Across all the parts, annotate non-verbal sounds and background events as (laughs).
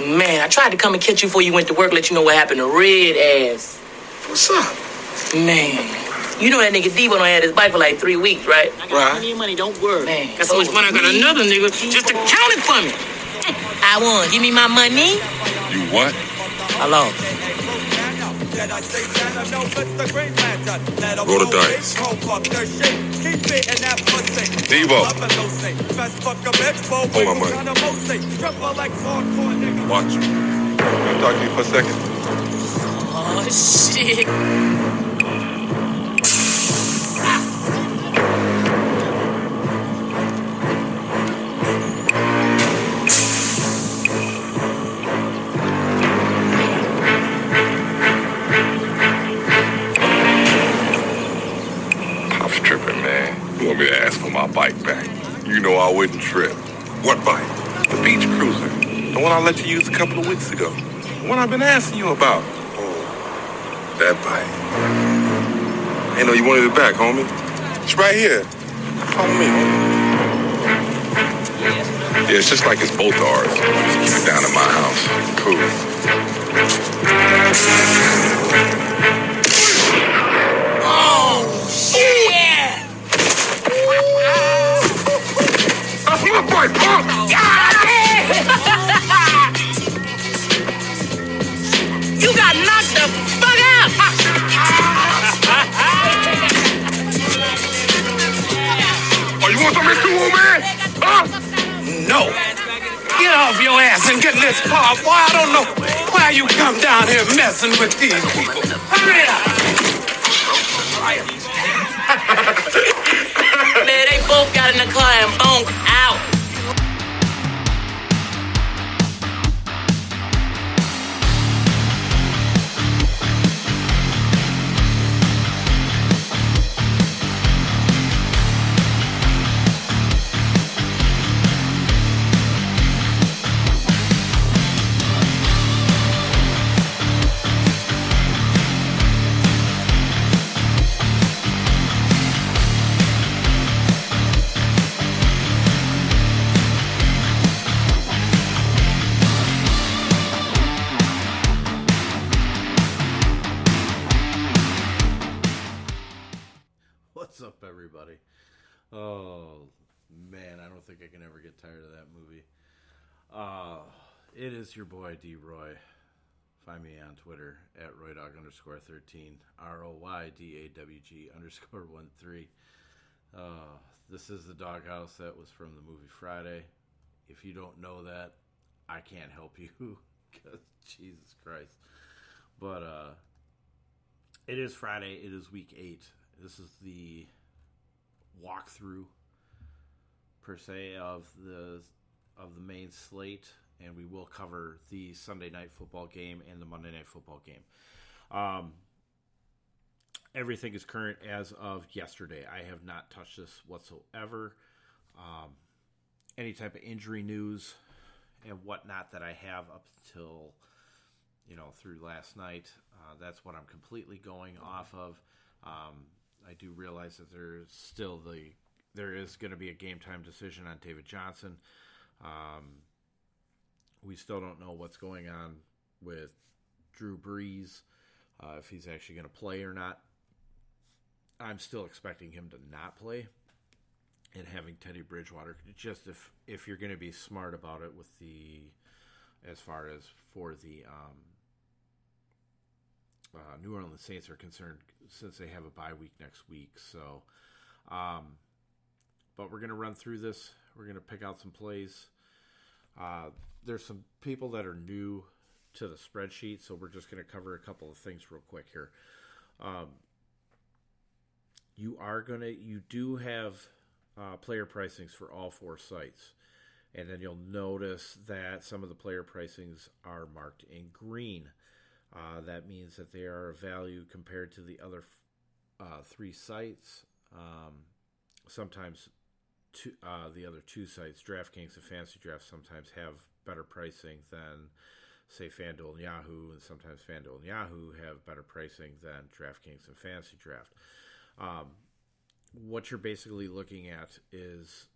Man, I tried to come and catch you before you went to work, let you know what happened to Red Ass. What's up? Man. You know that nigga Devo done had his bike for like three weeks, right? Right. Plenty of money, don't worry. Man, got so much money, I got another nigga just to count it for me. I won. Give me my money. You what? I lost. Roll the dice. Devo. Hold my money. Watch I talk to you for a second? Oh, shit. One I let you use a couple of weeks ago. The one I've been asking you about. Oh, that bike. Ain't know you wanted it back, homie. It's right here. Follow me, homie. Yeah, it's just like it's both ours. Just keep it down at my house. Cool. No. Get off your ass and get in this car, boy. I don't know why you come down here messing with these people. Hurry up. Man, they both got in the car and bonk out. It is your boy D Roy. Find me on Twitter at roydawg underscore thirteen R O Y D A W G underscore one three. Uh, this is the Dawghouse that was from the movie Friday. If you don't know that, I can't help you (laughs) because Jesus Christ. But uh, it is Friday. It is week eight. This is the walkthrough per se of the of the main slate, and we will cover the Sunday night football game and the Monday night football game. Um, everything is current as of yesterday. I have not touched this whatsoever. Um, any type of injury news and whatnot that I have up till you know through last night. Uh, that's what I'm completely going off of. Um, I do realize that there's still the there is going to be a game time decision on David Johnson. Um, we still don't know what's going on with Drew Brees, uh, if he's actually going to play or not. I'm still expecting him to not play, and having Teddy Bridgewater. Just if if you're going to be smart about it with the as far as for the um, uh, New Orleans Saints are concerned, since they have a bye week next week. So, um, but we're going to run through this. We're going to pick out some plays. Uh, there's some people that are new to the spreadsheet, so we're just going to cover a couple of things real quick here. Um, you are going to, you do have uh, player pricings for all four sites. And then you'll notice that some of the player pricings are marked in green. Uh, that means that they are a value compared to the other uh, three sites. Um, sometimes two, uh, the other two sites, DraftKings and Fantasy Draft, sometimes have better pricing than, say, FanDuel and Yahoo, and sometimes FanDuel and Yahoo have better pricing than DraftKings and Fantasy Draft. Um, what you're basically looking at is,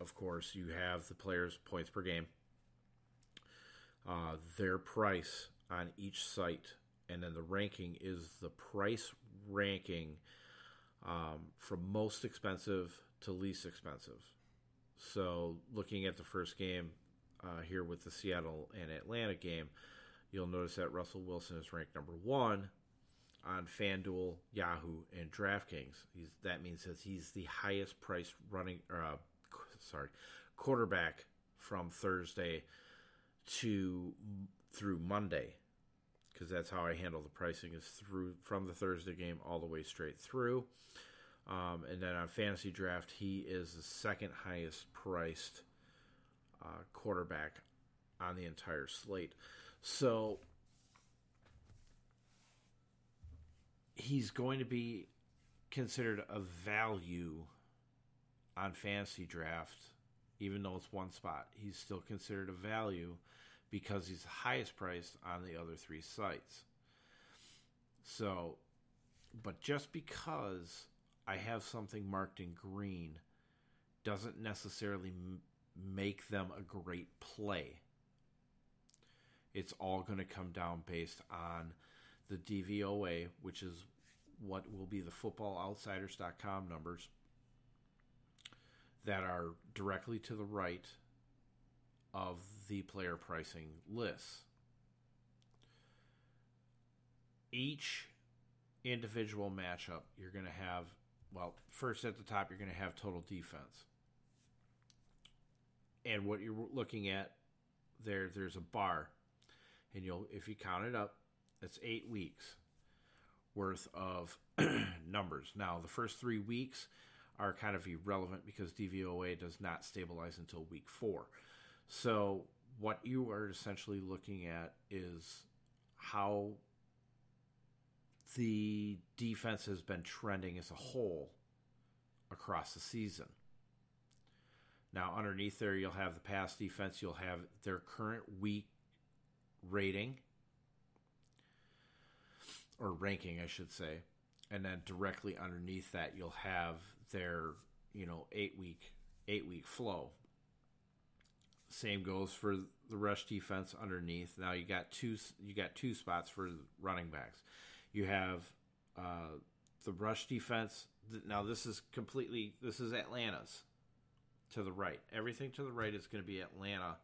of course, you have the players' points per game. uh, their price on each site, and then the ranking is the price ranking um, from most expensive to least expensive. So, looking at the first game uh, here with the Seattle and Atlanta game, you'll notice that Russell Wilson is ranked number one on FanDuel, Yahoo, and DraftKings. He's, that means that he's the highest priced running, uh, sorry, quarterback from Thursday to through Monday, because that's how I handle the pricing is through from the Thursday game all the way straight through. Um, and then on fantasy draft, he is the second highest priced uh, quarterback on the entire slate. So he's going to be considered a value on fantasy draft, even though it's one spot. He's still considered a value because he's the highest priced on the other three sites. So, but just because I have something marked in green doesn't necessarily m- make them a great play. It's all going to come down based on the DVOA, which is what will be the footballoutsiders.com numbers that are directly to the right of the player pricing lists. Each individual matchup, you're going to have, well, first at the top, you're going to have total defense. And what you're looking at there, there's a bar. And you'll, if you count it up, it's eight weeks worth of (clears throat) numbers. Now, the first three weeks are kind of irrelevant because DVOA does not stabilize until week four. So, what you are essentially looking at is how the defense has been trending as a whole across the season. Now, underneath there, you'll have the pass defense, you'll have their current week rating, or ranking, I should say. And then directly underneath that, you'll have their, you know, eight week, eight week flow. Same goes for the rush defense underneath. Now you got two, you got two spots for running backs. You have uh, the rush defense. Now this is completely, this is Atlanta's to the right. Everything to the right is going to be Atlanta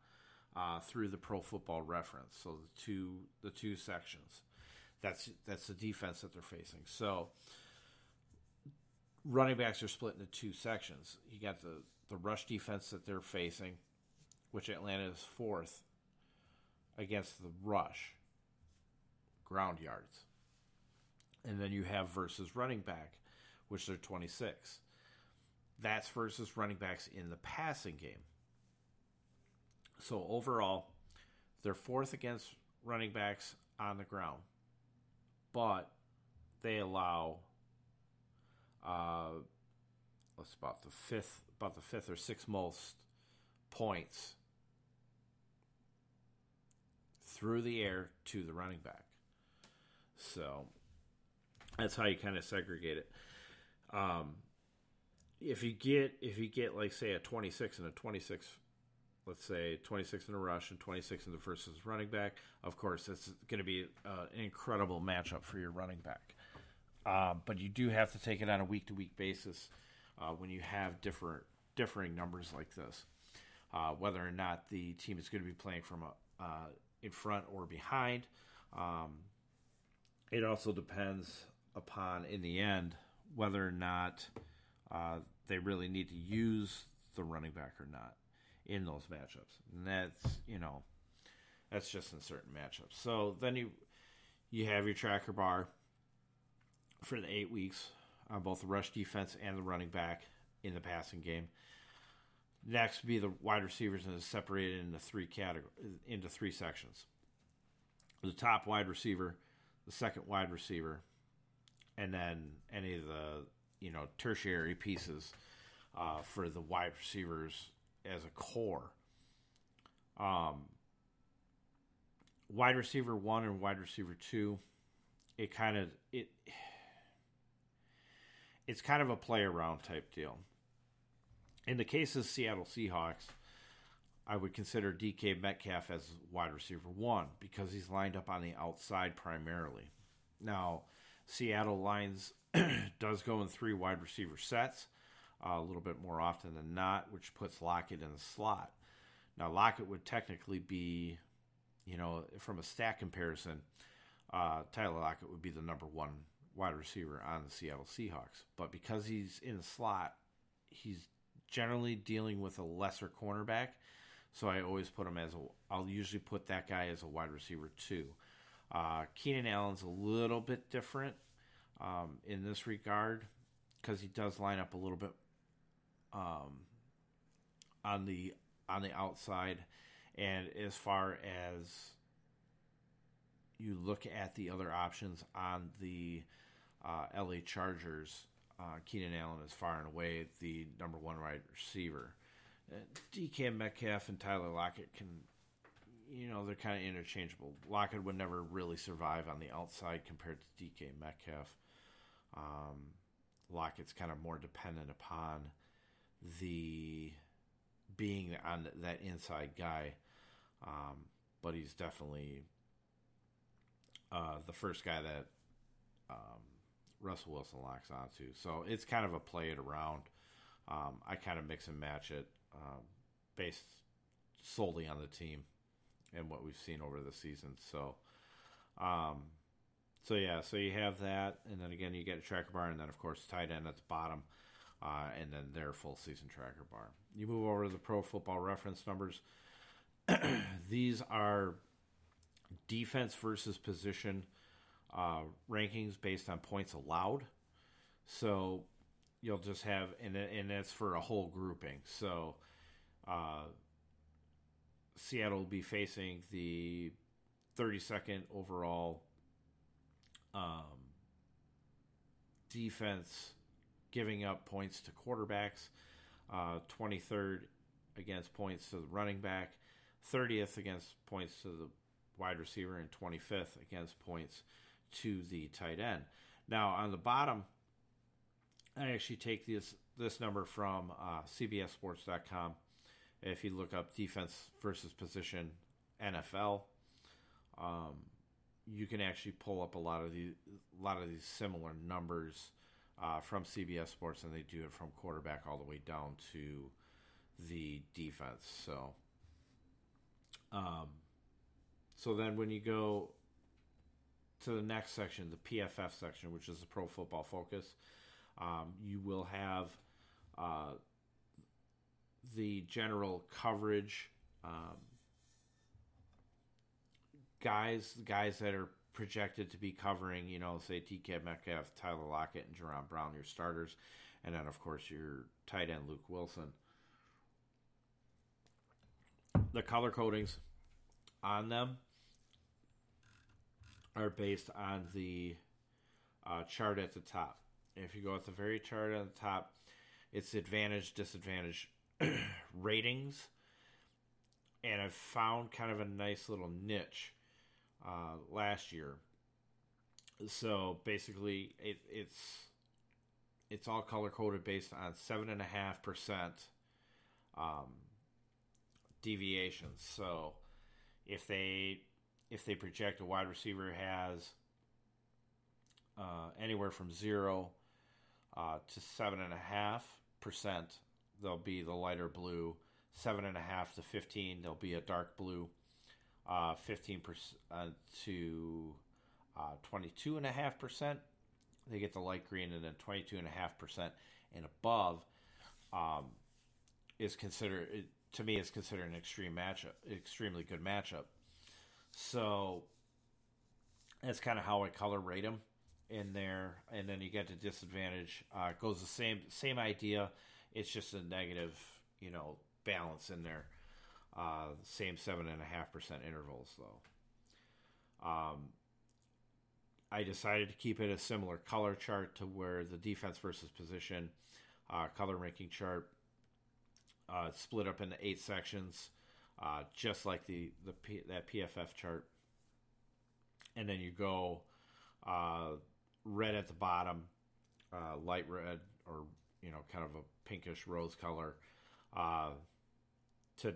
uh, through the Pro Football Reference. So the two, the two sections. That's that's the defense that they're facing. So running backs are split into two sections. You got the the rush defense that they're facing, which Atlanta is fourth against the rush ground yards. And then you have versus running back, which they're 26. That's versus running backs in the passing game. So overall, they're fourth against running backs on the ground but they allow uh, what's about the fifth, about the fifth or sixth most points through the air to the running back. So that's how you kind of segregate it. Um, if you get if you get like say a 26 and a 26 let's say 26 in a rush and 26 in the first versus running back, of course, it's going to be uh, an incredible matchup for your running back. Uh, but you do have to take it on a week to week basis uh, when you have different differing numbers like this. Uh, whether or not the team is going to be playing from a, uh, in front or behind, um, it also depends upon in the end whether or not uh, they really need to use the running back or not in those matchups. And that's, you know, that's just in certain matchups. So then you you have your tracker bar for the eight weeks on both the rush defense and the running back in the passing game. Next be the wide receivers and it's separated into three categories into three sections. The top wide receiver, the second wide receiver, and then any of the you know tertiary pieces uh, for the wide receivers as a core. Um, wide receiver one and wide receiver two, it kind of it it's kind of a play around type deal. In the case of Seattle Seahawks, I would consider DK Metcalf as wide receiver one because he's lined up on the outside primarily. Now, Seattle lines (clears throat) does go in three wide receiver sets uh, a little bit more often than not, which puts Lockett in the slot. Now, Lockett would technically be, you know, from a stat comparison, uh, Tyler Lockett would be the number one wide receiver on the Seattle Seahawks. But because he's in the slot, he's generally dealing with a lesser cornerback. So I always put him as a. I'll usually put that guy as a wide receiver too. Uh, Keenan Allen's a little bit different um, in this regard because he does line up a little bit um, on the on the outside, and as far as you look at the other options on the uh, LA Chargers, uh, Keenan Allen is far and away the number one wide receiver. Uh, DK Metcalf and Tyler Lockett can, you know, they're kind of interchangeable. Lockett would never really survive on the outside compared to DK Metcalf. Um, Lockett's kind of more dependent upon the being on that inside guy, um, but he's definitely uh, the first guy that um, Russell Wilson locks onto. So it's kind of a play it around. Um, I kind of mix and match it um, based solely on the team and what we've seen over the season. So, um, so yeah, so you have that, and then again you get a tracker bar, and then of course tight end at the bottom, uh, and then their full season tracker bar. You move over to the Pro Football Reference numbers. (clears throat) These are defense versus position uh, rankings based on points allowed. So you'll just have, and and that's for a whole grouping. So uh, Seattle will be facing the 32nd overall um, defense, giving up points to quarterbacks. Uh, 23rd against points to the running back, 30th against points to the wide receiver, and 25th against points to the tight end. Now on the bottom, I actually take this this number from uh, CBSSports.com. If you look up defense versus position NFL, um, you can actually pull up a lot of these a lot of these similar numbers uh, from CBS Sports, and they do it from quarterback all the way down to the defense. So, um, so then when you go to the next section, the PFF section, which is the Pro Football Focus, um, you will have uh, the general coverage. Um, guys, guys that are projected to be covering, you know, say DK Metcalf, Tyler Lockett, and Jaron Brown, your starters, and then of course your tight end Luke Willson. The color codings on them are based on the uh, chart at the top. If you go at the very chart at the top, it's advantage, disadvantage (clears throat) ratings. And I've found kind of a nice little niche uh, last year. So basically, it, it's it's all color coded based on seven and a half percent um, deviations. So if they if they project a wide receiver has uh, anywhere from zero uh, to seven and a half percent, they'll be the lighter blue. Seven and a half to fifteen, they'll be a dark blue. Uh, fifteen percent to uh, twenty-two and a half percent, they get the light green, and then twenty-two and a half percent and above um, is considered to me is considered an extreme matchup, extremely good matchup. So that's kind of how I color rate them in there, and then you get to disadvantage. Uh, goes the same same idea. It's just a negative, you know, balance in there. Uh, same seven and a half percent intervals though. Um, I decided to keep it a similar color chart to where the defense versus position uh, color ranking chart uh, split up into eight sections uh, just like the the P, that PFF chart. And then you go uh, red at the bottom, uh, light red, or you know, kind of a pinkish rose color, uh, to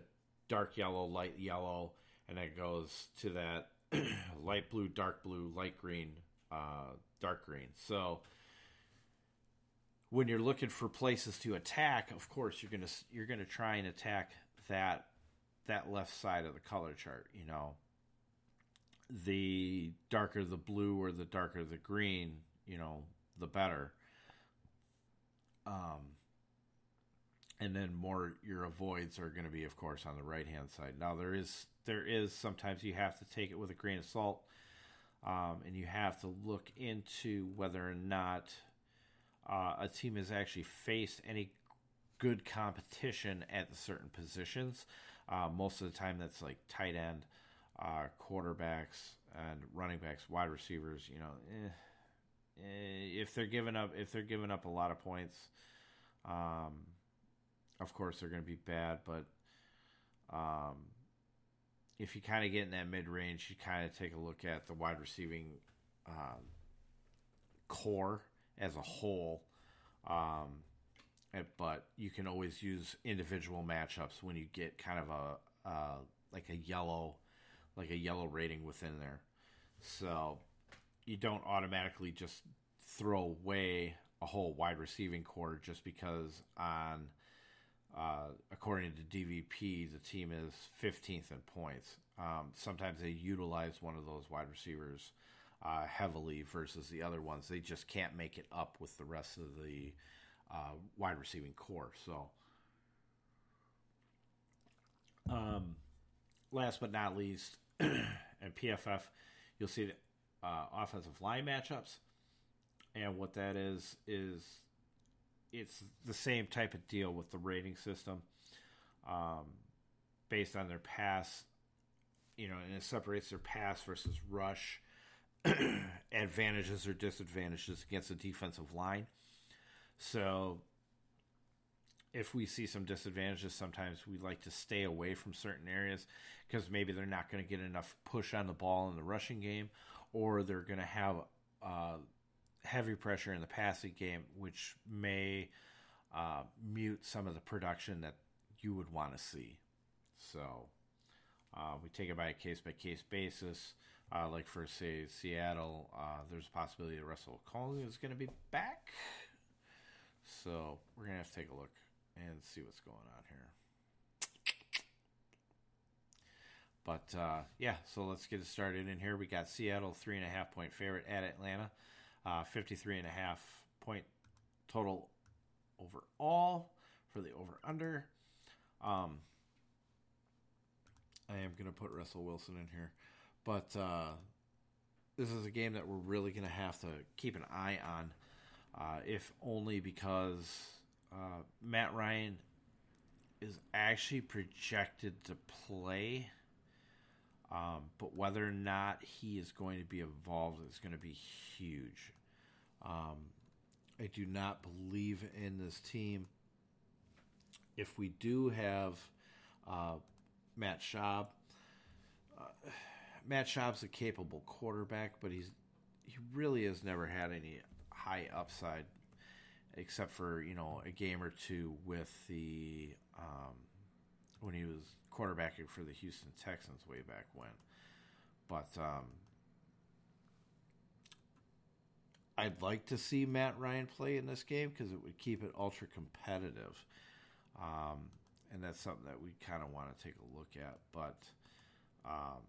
dark yellow, light yellow, and it goes to that (clears throat) light blue, dark blue, light green, uh, dark green. So when you're looking for places to attack, of course you're gonna you're gonna try and attack that that left side of the color chart. You know, the darker the blue or the darker the green, you know, the better. Um, and then more your avoids are going to be, of course, on the right hand side. Now there is there is sometimes you have to take it with a grain of salt, um, and you have to look into whether or not uh, a team has actually faced any good competition at certain positions. Uh, most of the time, that's like tight end, uh, quarterbacks, and running backs, wide receivers. You know, eh, if they're giving up, if they're giving up a lot of points, um, of course they're going to be bad. But um, if you kind of get in that mid range, you kind of take a look at the wide receiving um, core as a whole. Um, but you can always use individual matchups when you get kind of a uh, like a yellow like a yellow rating within there. So you don't automatically just throw away a whole wide receiving core just because on uh, according to DVP the team is 15th in points. Um, sometimes they utilize one of those wide receivers uh, heavily versus the other ones. They just can't make it up with the rest of the uh, wide receiving core. So, um, last but not least, (clears throat) and PFF, you'll see the uh, offensive line matchups, and what that is is it's the same type of deal with the rating system, um, based on their pass, you know, and it separates their pass versus rush (clears throat) advantages or disadvantages against the defensive line. So if we see some disadvantages, sometimes we like to stay away from certain areas because maybe they're not going to get enough push on the ball in the rushing game, or they're going to have uh, heavy pressure in the passing game, which may uh, mute some of the production that you would want to see. So uh, we take it by a case by case basis. Uh, like for say Seattle, uh, there's a possibility that Russell Collins is going to be back. So we're gonna have to take a look and see what's going on here. But uh, yeah, so let's get it started in here. We got Seattle three and a half point favorite at Atlanta, uh, 53 and a half point total overall for the over under. Um, I am going to put Russell Wilson in here, but uh, this is a game that we're really going to have to keep an eye on uh, if only because uh, Matt Ryan is actually projected to play. Um, but whether or not he is going to be involved is going to be huge. Um, I do not believe in this team. If we do have uh, Matt Schaub, uh, Matt Schaub's a capable quarterback, but he's he really has never had any high upside, except for you know a game or two with the um, when he was quarterbacking for the Houston Texans way back when. But um, I'd like to see Matt Ryan play in this game because it would keep it ultra competitive. Um, and that's something that we kind of want to take a look at. But um,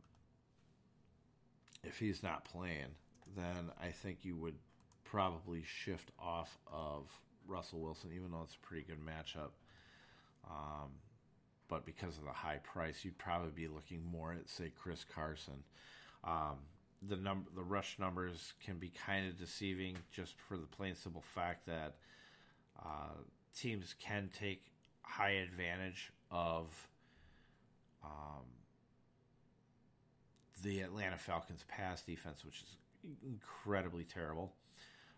if he's not playing, then I think you would probably shift off of Russell Wilson, even though it's a pretty good matchup. Um, but because of the high price, you'd probably be looking more at, say, Chris Carson. Um, the number, the rush numbers can be kind of deceiving, just for the plain simple fact that uh, teams can take high advantage of um, the Atlanta Falcons' pass defense, which is incredibly terrible.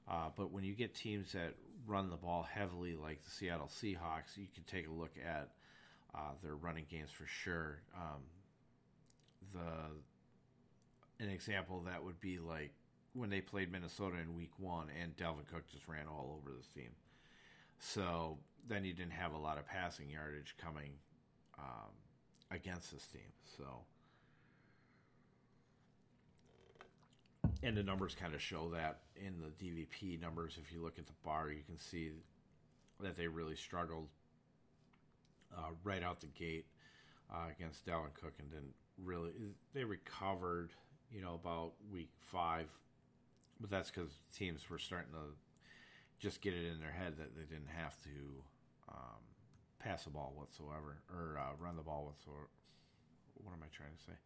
Uh, but when you get teams that run the ball heavily, like the Seattle Seahawks, you can take a look at uh, their running games for sure. Um, the an example that would be like when they played Minnesota in Week One, and Dalvin Cook just ran all over this team. So then you didn't have a lot of passing yardage coming um, against this team. So, and the numbers kind of show that in the DVP numbers. If you look at the bar, you can see that they really struggled uh, right out the gate uh, against Dalvin Cook and didn't really. They recovered, you know, about week five, but that's because teams were starting to just get it in their head that they didn't have to um, pass the ball whatsoever or uh, run the ball whatsoever. What am I trying to say?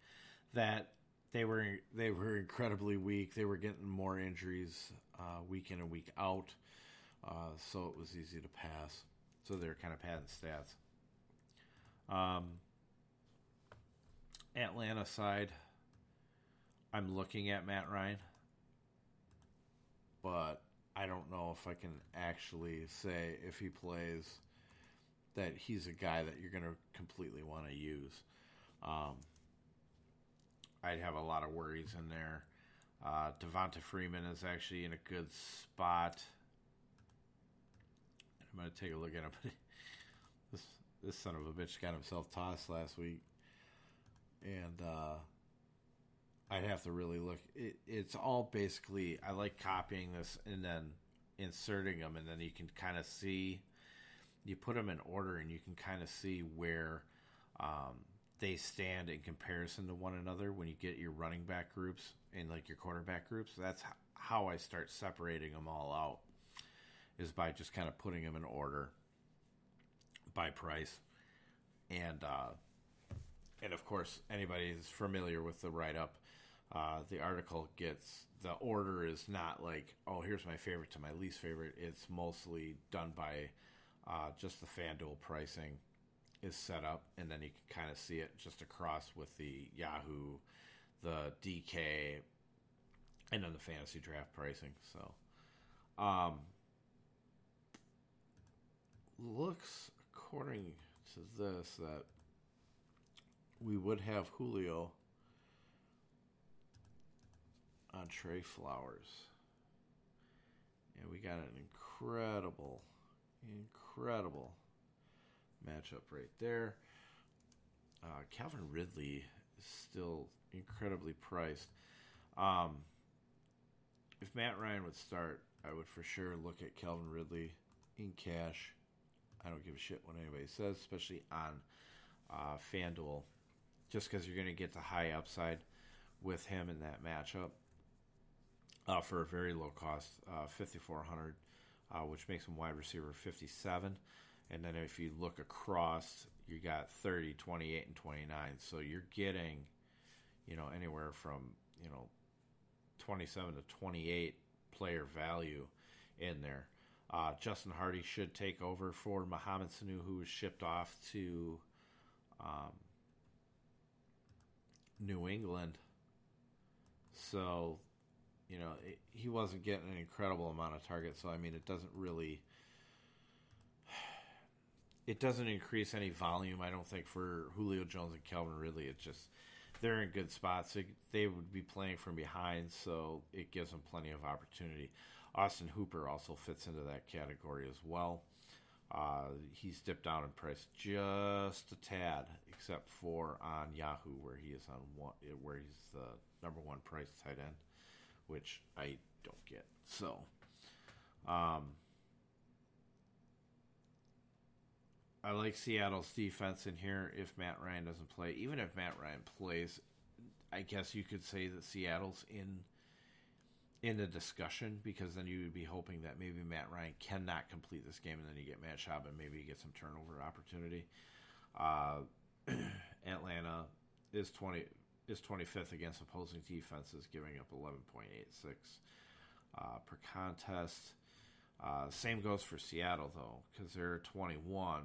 That they were they were incredibly weak. They were getting more injuries uh, week in and week out, uh, so it was easy to pass. So they're kind of padding stats. Um, Atlanta side, I'm looking at Matt Ryan, but I don't know if I can actually say if he plays that he's a guy that you're going to completely want to use. Um, I'd have a lot of worries in there. Uh, Devonta Freeman is actually in a good spot. I'm going to take a look at him. (laughs) this son of a bitch got himself tossed last week, and uh, I'd have to really look. It, it's all basically I like copying this and then inserting them, and then you can kind of see. You put them in order, and you can kind of see where um, they stand in comparison to one another when you get your running back groups and like your quarterback groups. That's how I start separating them all out, is by just kind of putting them in order by price, and uh, and of course anybody is familiar with the write up uh, the article gets the order is not like oh here's my favorite to my least favorite. It's mostly done by uh, just the fanduel pricing is set up and then you can kind of see it just across with the yahoo the dk and then the fantasy draft pricing. So um, looks according to this that we would have julio on Tre Flowers. And we got an incredible, incredible matchup right there. Uh, Calvin Ridley is still incredibly priced. Um, if Matt Ryan would start, I would for sure look at Calvin Ridley in cash. I don't give a shit what anybody says, especially on uh, FanDuel, just because you're going to get the high upside with him in that matchup uh, for a very low cost, uh, 5400 uh, which makes him wide receiver 57. And then if you look across, you got 30, 28, and 29. So you're getting, you know, anywhere from, you know, 27 to 28 player value in there. Uh, Justin Hardy should take over for Mohamed Sanu, who was shipped off to um, New England. So you know, it, he wasn't getting an incredible amount of targets. So I mean, it doesn't really, (sighs) it doesn't increase any volume. I don't think for Julio Jones and Calvin Ridley. It's just they're in good spots. They, they would be playing from behind, so it gives them plenty of opportunity. Austin Hooper also fits into that category as well. Uh, he's dipped down in price just a tad, except for on Yahoo, where he is on one, where he's the number one price tight end which I don't get. So, um, I like Seattle's defense in here if Matt Ryan doesn't play. Even if Matt Ryan plays, I guess you could say that Seattle's in in the discussion because then you would be hoping that maybe Matt Ryan cannot complete this game and then you get Matt Schaub and maybe you get some turnover opportunity. Uh, (clears throat) Atlanta is 20 is 25th against opposing defenses, giving up 11.86 uh, per contest. Uh, same goes for Seattle though, because they're 21,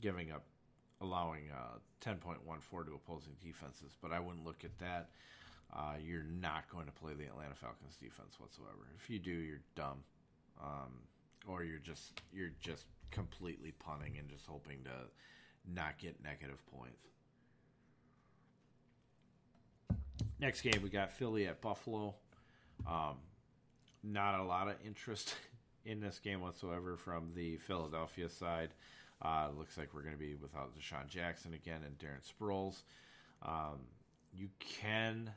giving up, allowing uh, 10.14 to opposing defenses. But I wouldn't look at that. Uh, you're not going to play the Atlanta Falcons defense whatsoever. If you do, you're dumb, um, or you're just you're just completely punting and just hoping to not get negative points. Next game, we got Philly at Buffalo. Um, not a lot of interest (laughs) in this game whatsoever from the Philadelphia side. Uh, looks like we're going to be without DeSean Jackson again and Darren Sproles. Um, you can.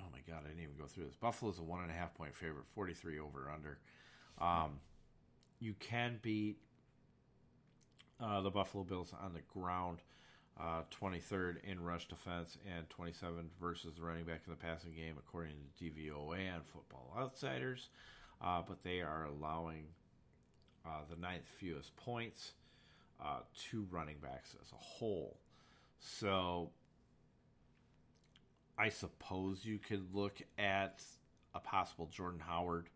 Oh my God, I didn't even go through this. Buffalo's a one and a half point favorite, 43 over under. Um, you can beat uh, the Buffalo Bills on the ground. Uh, 23rd in rush defense and 27th versus the running back in the passing game, according to DVOA and Football Outsiders. Uh, but they are allowing uh, the ninth fewest points uh, to running backs as a whole. So I suppose you could look at a possible Jordan Howard.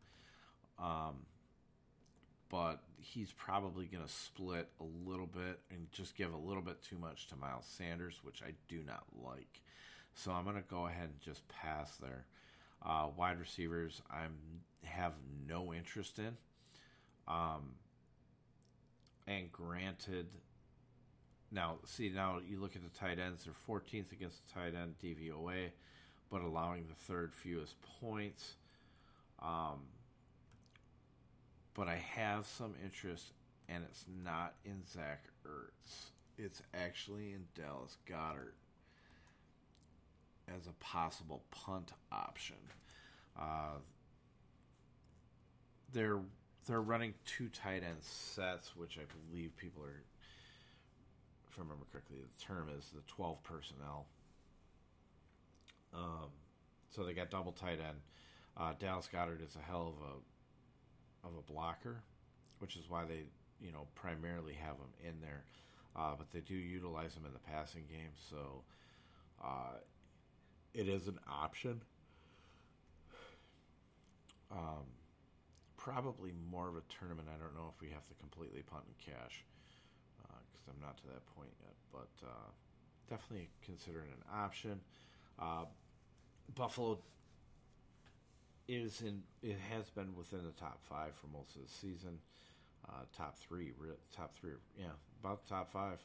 Um, but he's probably going to split a little bit and just give a little bit too much to Miles Sanders, which I do not like. So I'm going to go ahead and just pass there. Uh, wide receivers, I have no interest in. Um, and granted, now see now you look at the tight ends; they're 14th against the tight end DVOA, but allowing the third fewest points. Um, but I have some interest, and it's not in Zach Ertz. It's actually in Dallas Goedert as a possible punt option. Uh, they're they're running two tight end sets, which I believe people are, if I remember correctly, the term is the twelve personnel. Um, so they got double tight end. Uh, Dallas Goedert is a hell of a of a blocker, which is why they, you know, primarily have him in there. Uh, but they do utilize him in the passing game, so uh, it is an option. Um, probably more of a tournament. I don't know if we have to completely punt in cash because I'm not to that point yet, but uh, definitely considering an option. Uh, Buffalo is in it has been within the top five for most of the season. Uh, top three, top three, yeah, about top five,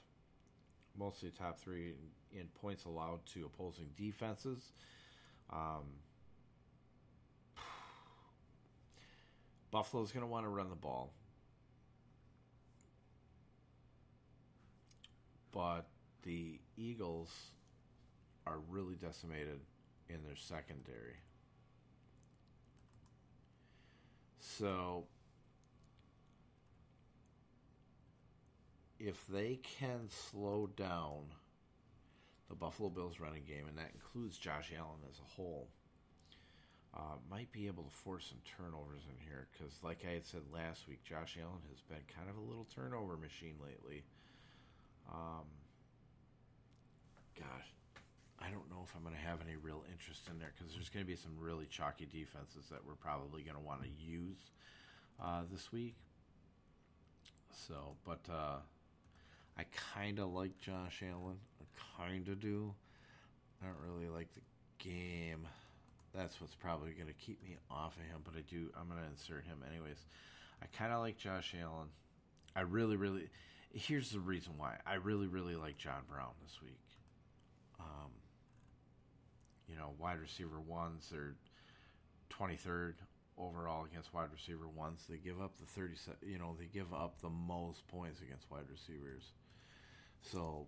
mostly top three in, in points allowed to opposing defenses. Um, (sighs) Buffalo's going to want to run the ball, but the Eagles are really decimated in their secondary. So if they can slow down the Buffalo Bills running game, and that includes Josh Allen as a whole, uh, might be able to force some turnovers in here because, like I had said last week, Josh Allen has been kind of a little turnover machine lately. Um, gosh, I don't know if I'm going to have any real interest in there because there's going to be some really chalky defenses that we're probably going to want to use uh, this week. So, but uh, I kind of like Josh Allen. I kind of do. I don't really like the game. That's what's probably going to keep me off of him, but I do. I'm going to insert him anyways. I kind of like Josh Allen. I really, really. Here's the reason why. I really, really like John Brown this week. Um, you know, wide receiver ones are 23rd overall against wide receiver ones. They give up the 30, you know, they give up the most points against wide receivers. So,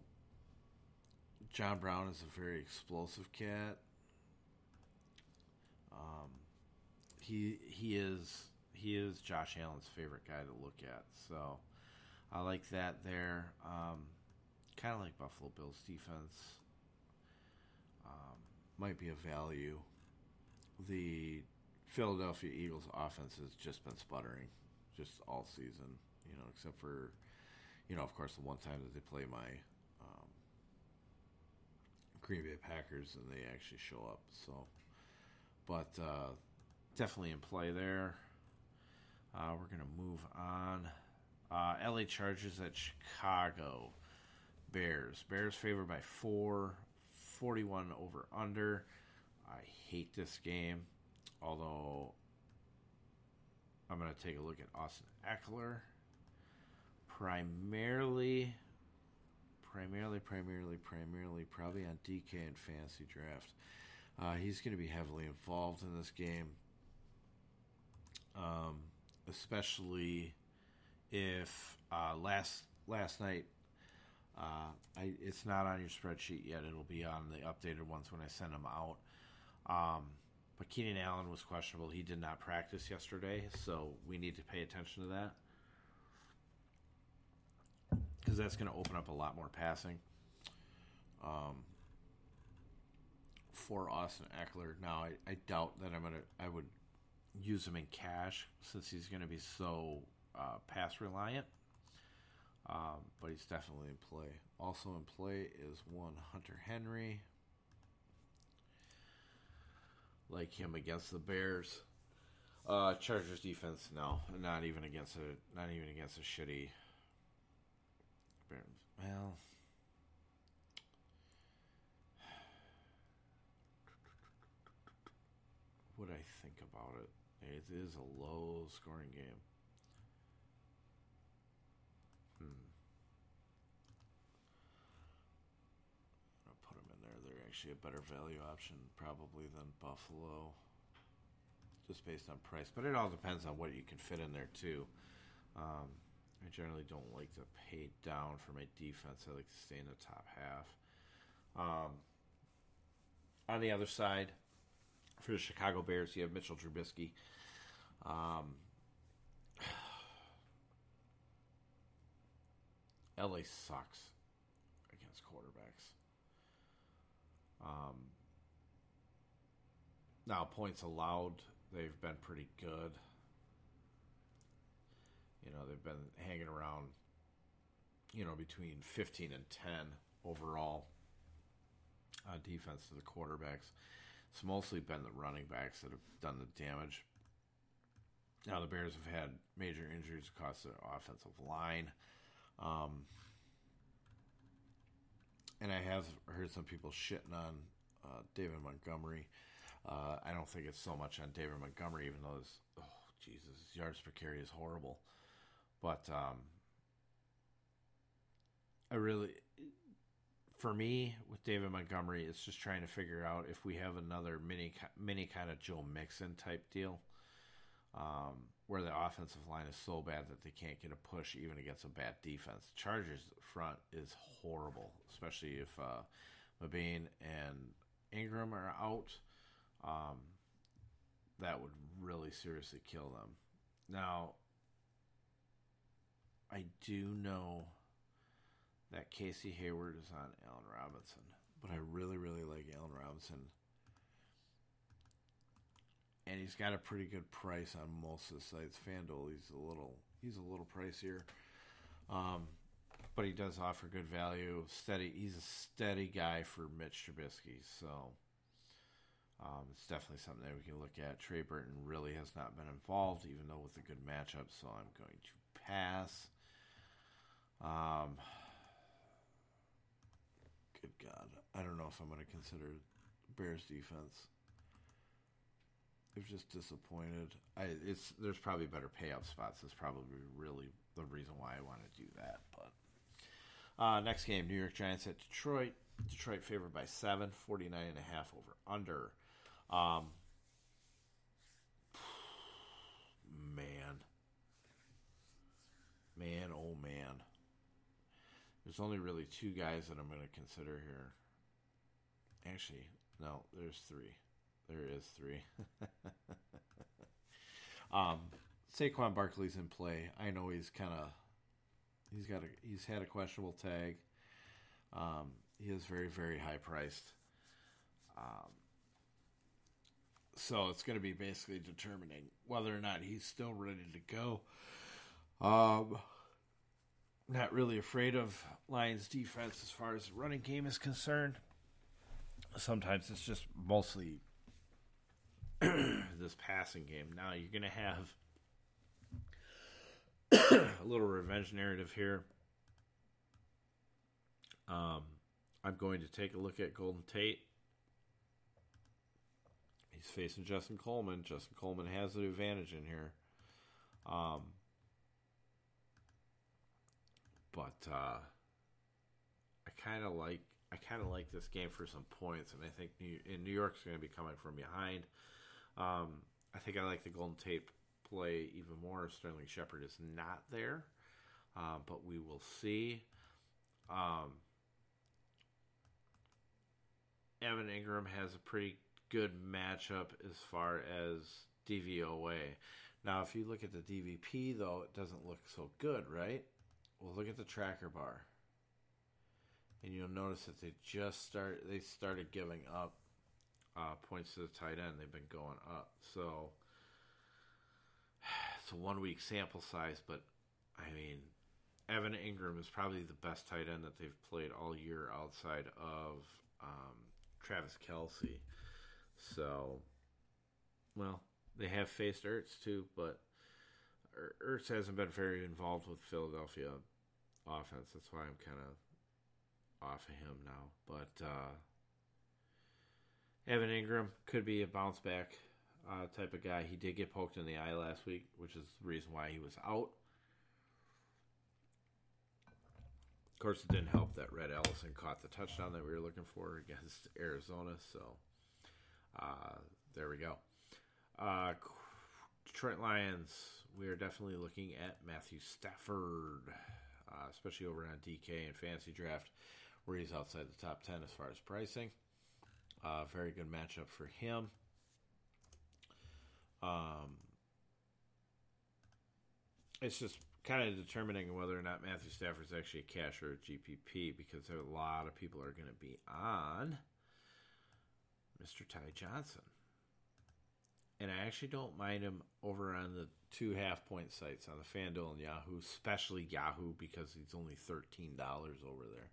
John Brown is a very explosive cat. Um, he he is he is Josh Allen's favorite guy to look at. So, I like that there. Um, kind of like Buffalo Bills defense might be a value. The Philadelphia Eagles offense has just been sputtering just all season, you know, except for, you know, of course, the one time that they play my um, Green Bay Packers and they actually show up. So, but uh, definitely in play there. Uh, we're to move on. Uh, LA Chargers at Chicago Bears. Bears favored by four. 41 over under. I hate this game, although I'm going to take a look at Austin Ekeler. Primarily, primarily, primarily, primarily, probably on DK and fantasy draft. Uh, he's going to be heavily involved in this game, um, especially if uh, last last night uh, I, it's not on your spreadsheet yet. It'll be on the updated ones when I send them out. Um, but Keenan Allen was questionable. He did not practice yesterday, so we need to pay attention to that because that's going to open up a lot more passing um, for us and Ekeler. Now, I, I doubt that I'm to. I would use him in cash since he's going to be so uh, pass reliant. Um, but he's definitely in play. Also in play is one Hunter Henry. Like him against the Bears. Uh, Chargers defense, no, not even against a, not even against a shitty. Bears. Well, what I think about it, it is a low scoring game. Hmm. I'll put them in there. They're actually a better value option probably than Buffalo, just based on price. But it all depends on what you can fit in there too. Um, I generally don't like to pay down for my defense. I like to stay in the top half. Um, on the other side, for the Chicago Bears, you have Mitchell Trubisky. Um, (sighs) LA sucks against quarterbacks. Um, now, points allowed, they've been pretty good. You know, they've been hanging around, you know, between 15 and 10 overall on defense to the quarterbacks. It's mostly been the running backs that have done the damage. Now, the Bears have had major injuries across their offensive line. Um, and I have heard some people shitting on uh, David Montgomery. Uh, I don't think it's so much on David Montgomery, even though his, oh, Jesus, his yards per carry is horrible. But um, I really, for me, with David Montgomery, it's just trying to figure out if we have another mini, mini kind of Joe Mixon type deal um, where the offensive line is so bad that they can't get a push even against a bad defense. Chargers front is horrible, especially if uh, and Ingram are out. Um, that would really seriously kill them. Now, I do know that Casey Hayward is on Allen Robinson, but I really, really like Allen Robinson and he's got a pretty good price on most of the sites. FanDuel, he's a little he's a little pricier, um, but he does offer good value. Steady, he's a steady guy for Mitch Trubisky, so um, it's definitely something that we can look at. Trey Burton really has not been involved, even though with a good matchup, so I'm going to pass. Um, good God, I don't know if I'm going to consider Bears defense they're just disappointed. I it's there's probably better payout spots. That's probably really the reason why I want to do that. But uh, next game, New York Giants at Detroit. Detroit favored by seven, 49 and a half over under. Um, man, man, oh man. There's only really two guys that I'm going to consider here. Actually, no, there's three. There is three. (laughs) um, Saquon Barkley's in play. I know he's kind of he's got a he's had a questionable tag. Um, he is very very high priced. Um, so it's going to be basically determining whether or not he's still ready to go. Um, not really afraid of Lions defense as far as the running game is concerned. Sometimes it's just mostly (clears throat) this passing game. Now you're going to have (coughs) a little revenge narrative here. Um, I'm going to take a look at Golden Tate. He's facing Justin Coleman. Justin Coleman has the advantage in here. Um, but uh, I kind of like I kind of like this game for some points, and I think New, and New York's going to be coming from behind. Um, I think I like the Golden Tate play even more. Sterling Shepard is not there. um, but we will see. Um, Evan Engram has a pretty good matchup as far as DVOA. Now, if you look at the DVP, though, it doesn't look so good, right? Well, look at the tracker bar, and you'll notice that they just start they started giving up uh, points to the tight end. They've been going up, so (sighs) it's a one week sample size. But I mean, Evan Engram is probably the best tight end that they've played all year outside of um, Travis Kelce. So, well, they have faced Ertz too, but Ertz hasn't been very involved with Philadelphia offense. That's why I'm kind of off of him now. But uh, Evan Engram could be a bounce back uh, type of guy. He did get poked in the eye last week, which is the reason why he was out. Of course, it didn't help that Rhett Ellison caught the touchdown that we were looking for against (laughs) Arizona. So uh, there we go. Uh, Detroit Lions, we are definitely looking at Matthew Stafford, uh, especially over on DK and Fantasy Draft, where he's outside the top 10 as far as pricing. Uh, very good matchup for him. Um, it's just kind of determining whether or not Matthew Stafford is actually a cash or a GPP because a lot of people are going to be on Mr. Ty Johnson. And I actually don't mind him over on the two half point sites on the FanDuel and Yahoo, especially Yahoo because he's only $13 over there.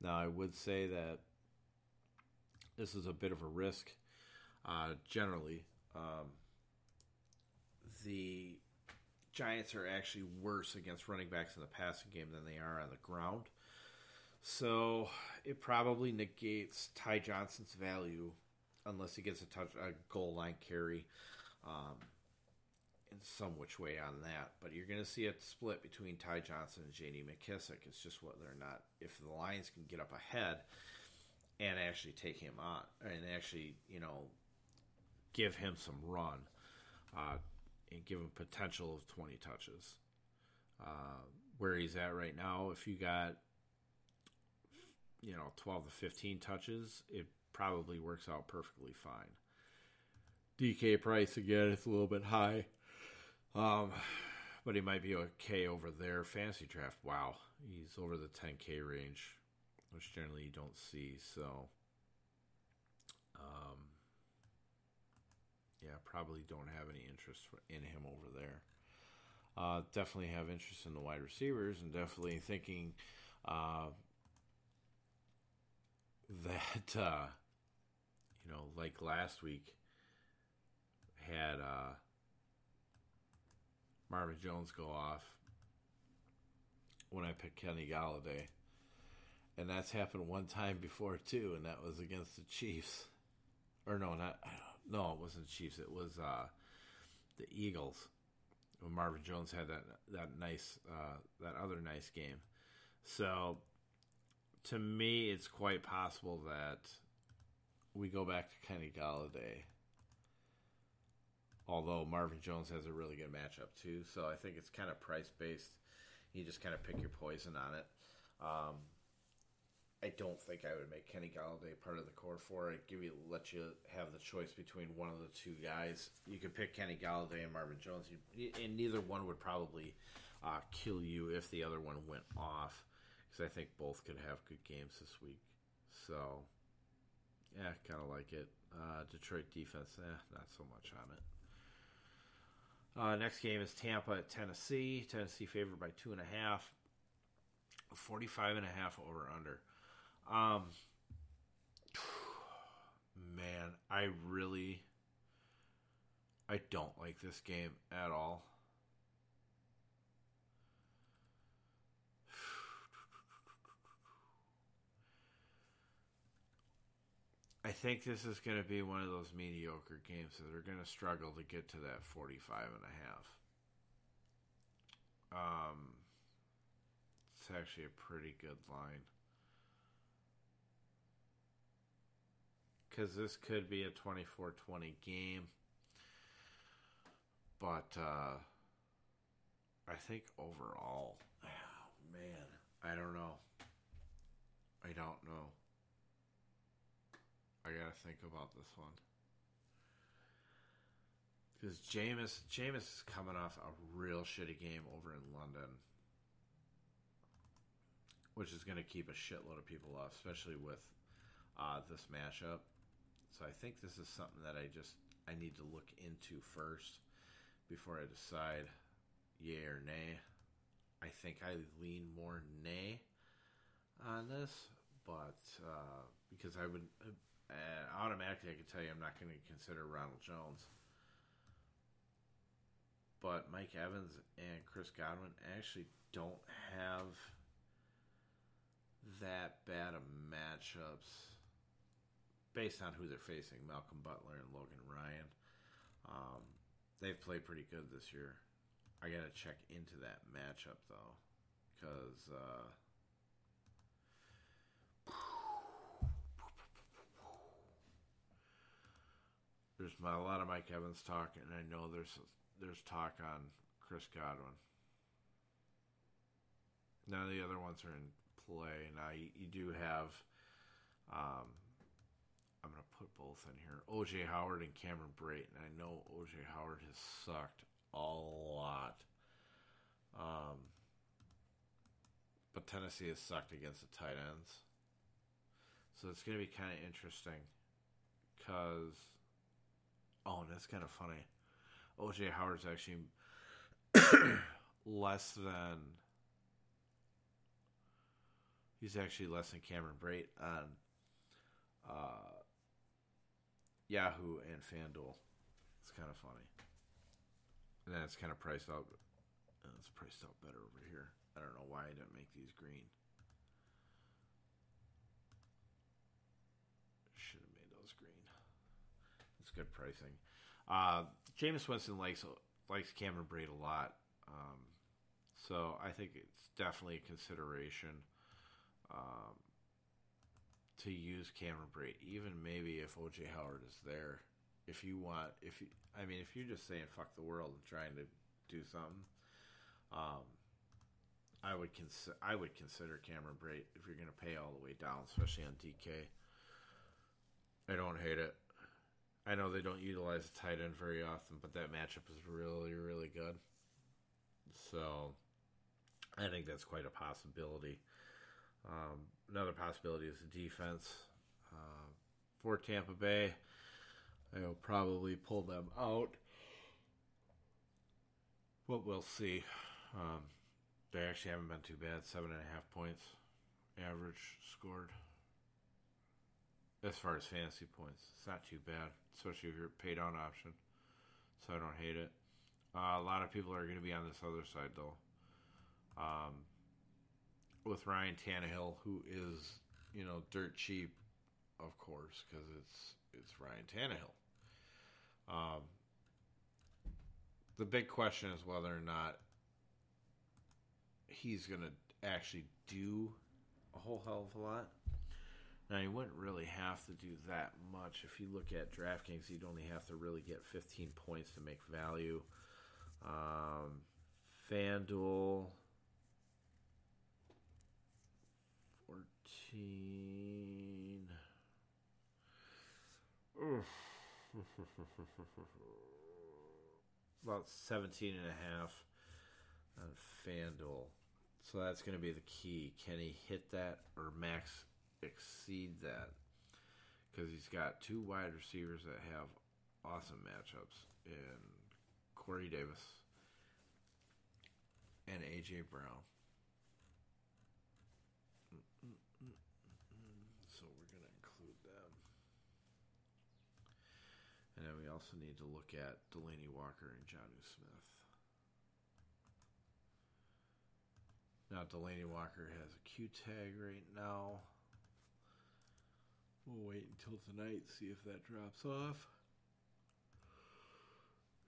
Now, I would say that this is a bit of a risk uh, generally. Um, the Giants are actually worse against running backs in the passing game than they are on the ground. So it probably negates Ty Johnson's value unless he gets a touch a goal line carry um, in some which way on that. But you're going to see a split between Ty Johnson and J.D. McKissic. It's just whether or not if the Lions can get up ahead and actually take him on and actually you know give him some run uh, and give him potential of 20 touches. Uh, where he's at right now, if you got you know 12 to 15 touches, it probably works out perfectly fine. DK price again, it's a little bit high. Um, but he might be okay over there. Fantasy draft, wow, he's over the 10k range, which generally you don't see. So, um, yeah, probably don't have any interest in him over there. Uh, definitely have interest in the wide receivers, and definitely thinking uh, that uh, you know, like last week, had uh, Marvin Jones go off when I picked Kenny Golladay. And that's happened one time before too, and that was against the Chiefs. Or no, not no, it wasn't Chiefs. It was uh, the Eagles when Marvin Jones had that that nice uh, that other nice game. So to me, it's quite possible that we go back to Kenny Golladay. Although Marvin Jones has a really good matchup too, so I think it's kind of price based. You just kind of pick your poison on it. Um, I don't think I would make Kenny Golladay part of the core four. I give you let you have the choice between one of the two guys. You could pick Kenny Golladay and Marvin Jones, and neither one would probably uh, kill you if the other one went off. Because I think both could have good games this week. So yeah, kind of like it. Uh, Detroit defense, eh, not so much on it. Uh, next game is Tampa at Tennessee. Tennessee favored by two and a half. 45 and a half over under. Um, (sighs) man, I really I don't like this game at all. (sighs) I think this is going to be one of those mediocre games that are going to struggle to get to that 45 and a half. Um, it's actually a pretty good line. Because this could be a 24 20 game. But uh, I think overall, oh (sighs) man, I don't know. I don't know. I gotta think about this one because Jameis Jameis is coming off a real shitty game over in London, which is going to keep a shitload of people off, especially with uh, this matchup. So I think this is something that I just I need to look into first before I decide yay or nay. I think I lean more nay on this, but uh, because I would uh, automatically I could tell you I'm not going to consider Ronald Jones but Mike Evans and Chris Godwin actually don't have that bad of matchups based on who they're facing Malcolm Butler and Logan Ryan. Um, they've played pretty good this year. I got to check into that matchup though, because uh, there's a lot of Mike Evans talk, and I know there's there's talk on Chris Godwin. None of the other ones are in play. Now you, you do have, um, I'm to put both in here. OJ Howard and Cameron Brate, and I know OJ Howard has sucked a lot. Um, but Tennessee has sucked against the tight ends. So it's going to be kind of interesting because, oh, and that's kind of funny. OJ Howard's actually (coughs) less than he's actually less than Cameron Brate on uh, Yahoo and FanDuel. It's kind of funny. And then it's kind of priced out. It's priced out better over here. I don't know why I didn't make these green. Should have made those green. It's good pricing. Uh, Jameis Winston likes likes Cameron Brate a lot, um, so I think it's definitely a consideration um, to use Cameron Brate, even maybe if OJ Howard is there. If you want, if you, I mean, if you're just saying fuck the world and trying to do something, um, I would consider I would consider Cameron Brate if you're going to pay all the way down, especially on DK. I don't hate it. I know they don't utilize the tight end very often, but that matchup is really, really good. So I think that's quite a possibility. Um, another possibility is the defense uh, for Tampa Bay. I'll probably pull them out, but we'll see. Um, they actually haven't been too bad. Seven and a half points average scored as far as fantasy points. It's not too bad, especially if you're paid on option. So I don't hate it. Uh, a lot of people are going to be on this other side though. Um, with Ryan Tannehill, who is you know dirt cheap, of course, because it's it's Ryan Tannehill. Um, the big question is whether or not he's going to actually do a whole hell of a lot. Now, you wouldn't really have to do that much. If you look at DraftKings, you'd only have to really get 15 points to make value. Um, FanDuel, 14. (laughs) About 17 and a half on FanDuel. So that's going to be the key. Can he hit that or max exceed that because he's got two wide receivers that have awesome matchups in Corey Davis and AJ Brown. So we're going to include them. And then we also need to look at Delanie Walker and Jonnu Smith. Now, Delanie Walker has a Q tag right now. We'll wait until tonight, see if that drops off.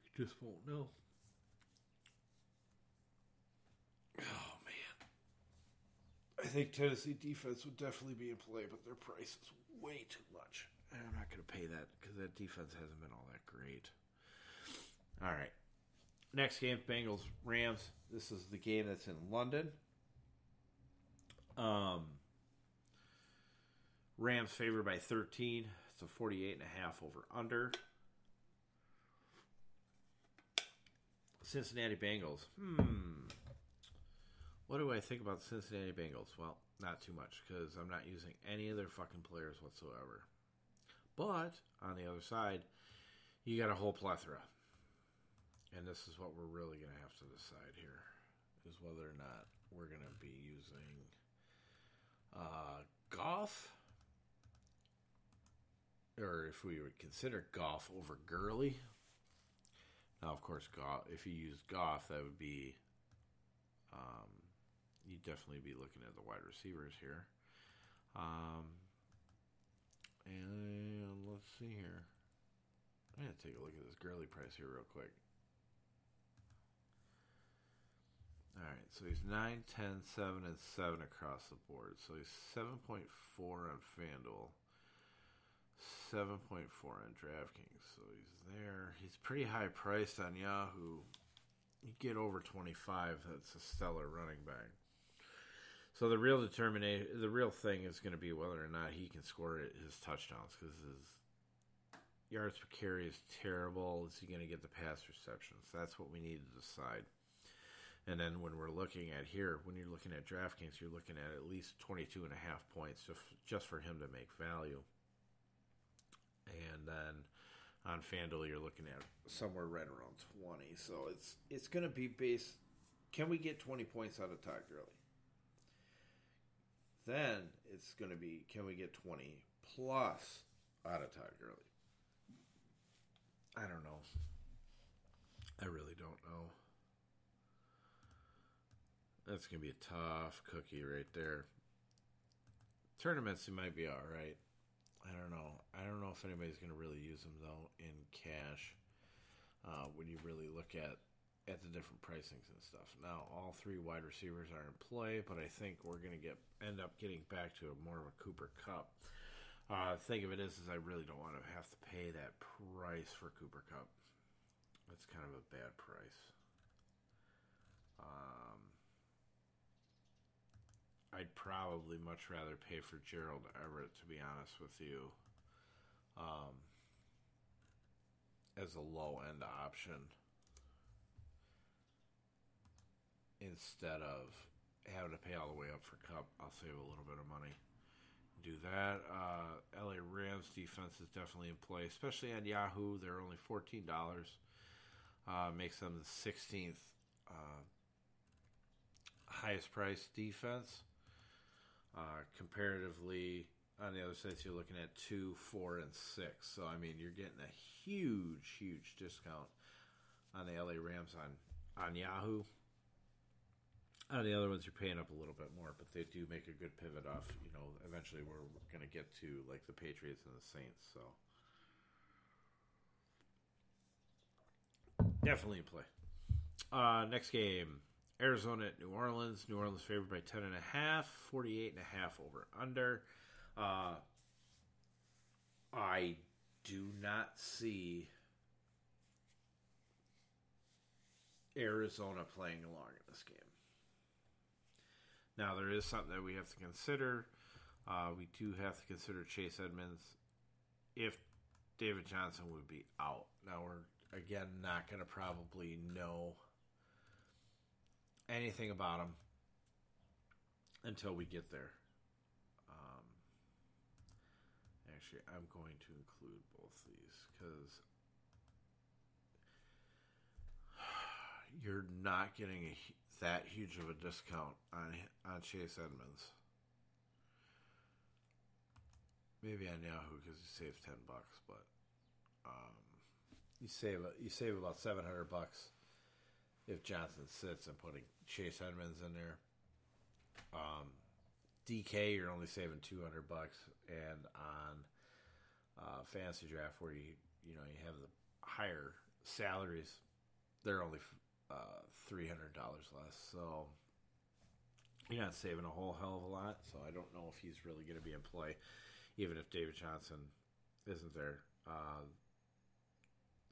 We just won't know. Oh man. I think Tennessee defense would definitely be in play, but their price is way too much. I'm not going to pay that because that defense hasn't been all that great. All right. Next game, Bengals Rams. This is the game that's in London. Um, Rams favored by 13. It's a 48 and a half over under. Cincinnati Bengals. Hmm. What do I think about Cincinnati Bengals? Well, not too much because I'm not using any of their fucking players whatsoever. But on the other side, you got a whole plethora. And this is what we're really going to have to decide here is whether or not we're going to be using uh, Goff or if we would consider Goff over Gurley. Now, of course, Goff, if you use Goff, that would be um, you'd definitely be looking at the wide receivers here. Um, and let's see here. I'm going to take a look at this Gurley price here real quick. All right, so he's 9, 10, 7, and 7 across the board. So he's 7.4 on FanDuel, 7.4 on DraftKings. So he's there. He's pretty high priced on Yahoo. You get over 25, that's a stellar running back. So the real determination, the real thing is going to be whether or not he can score his touchdowns because his yards per carry is terrible. Is he going to get the pass receptions? That's what we need to decide. And then when we're looking at here, when you're looking at DraftKings, you're looking at at least 22 and a half points just, for him to make value. And then on FanDuel, you're looking at somewhere right around 20. So it's it's going to be based. Can we get 20 points out of Todd Gurley? Then it's going to be can we get 20 plus out of Todd Gurley? I don't know. I really don't know. That's gonna be a tough cookie right there. Tournaments, he might be all right. I don't know. I don't know if anybody's gonna really use them though in cash. Uh, when you really look at at the different pricings and stuff. Now, all three wide receivers are in play, but I think we're gonna get end up getting back to a more of a Cooper Kupp. Uh, think of it as, is I really don't want to have to pay that price for Cooper Kupp. That's kind of a bad price. Um, I'd probably much rather pay for Gerald Everett, to be honest with you, um, as a low end option instead of having to pay all the way up for Kupp. I'll save a little bit of money. Do that. Uh, LA Rams defense is definitely in play, especially on Yahoo. They're only fourteen dollars. Uh, makes them the sixteenth uh, highest priced defense. Uh, comparatively, on the other side, you're looking at two, four, and six. So I mean, you're getting a huge, huge discount on the LA Rams on on Yahoo. The other ones, you're paying up a little bit more, but they do make a good pivot off. You know, eventually we're going to get to like the Patriots and the Saints. So definitely in play. Uh, next game, Arizona at New Orleans. New Orleans favored by 10 and a half, 48 and a half over under. Uh, I do not see Arizona playing along in this game. Now, there is something that we have to consider. Uh, we do have to consider Chase Edmonds if David Johnson would be out. Now, we're, again, not going to probably know anything about him until we get there. Um, actually, I'm going to include both these because (sighs) you're not getting a, that huge of a discount on on Chase Edmonds. Maybe on Yahoo because you save ten bucks, but um, you save you save about seven hundred bucks if Johnson sits and putting Chase Edmonds in there. Um, DK, you're only saving two hundred bucks, and on uh, fantasy draft where you you know you have the higher salaries, they're only three hundred dollars less. So you're not saving a whole hell of a lot. So I don't know if he's really going to be in play, even if David Johnson isn't there. Uh,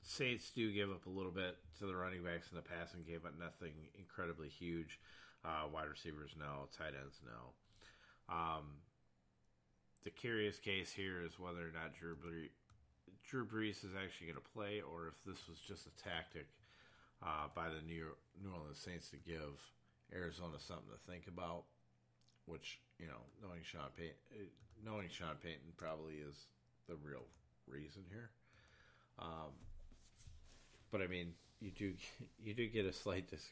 Saints do give up a little bit to the running backs in the passing game, but nothing incredibly huge. Uh, wide receivers, no. Tight ends, no. Um, the curious case here is whether or not Drew Brees, Drew Brees is actually going to play, or if this was just a tactic uh, by the New, York, New Orleans Saints to give Arizona something to think about. Which you know, knowing Sean Payton, uh, knowing Sean Payton probably is the real reason here. Um, but I mean, you do (laughs) you do get a slight disc,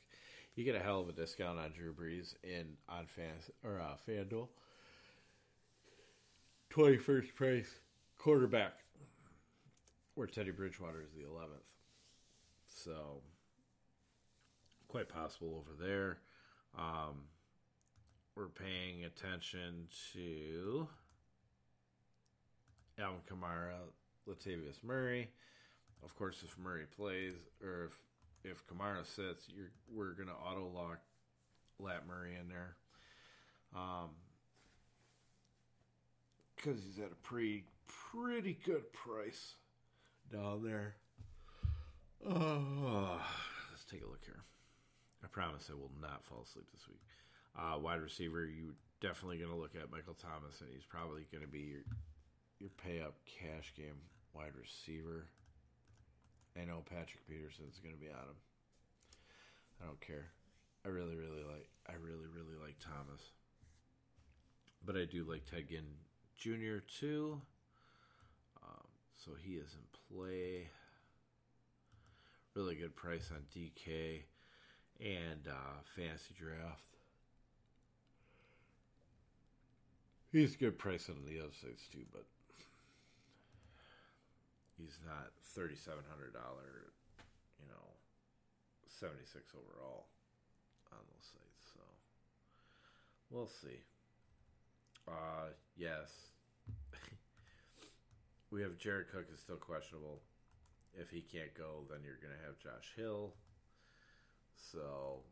you get a hell of a discount on Drew Brees in on fans or uh, FanDuel. Twenty first price quarterback, where Teddy Bridgewater is the eleventh. So quite possible over there. Um, we're paying attention to Alvin Kamara, Latavius Murray. Of course, if Murray plays or if if Kamara sits, you're we're gonna auto lock Lat Murray in there. Um, because he's at a pretty pretty good price down there. Uh, let's take a look here. I promise I will not fall asleep this week. Uh, wide receiver, you definitely going to look at Michael Thomas, and he's probably going to be your your pay up cash game wide receiver. I know Patrick Peterson's going to be on him. I don't care. I really, really like. I really, really like Thomas, but I do like Ted Ginn Jr. too. Um, so he is in play. Really good price on DK and uh, fantasy draft. He's a good price on the other sides too, but he's not thirty seven hundred dollar, you know, seventy six overall on those sites. So we'll see. Uh, yes, (laughs) we have Jared Cook is still questionable. If he can't go, then you're to have Josh Hill. So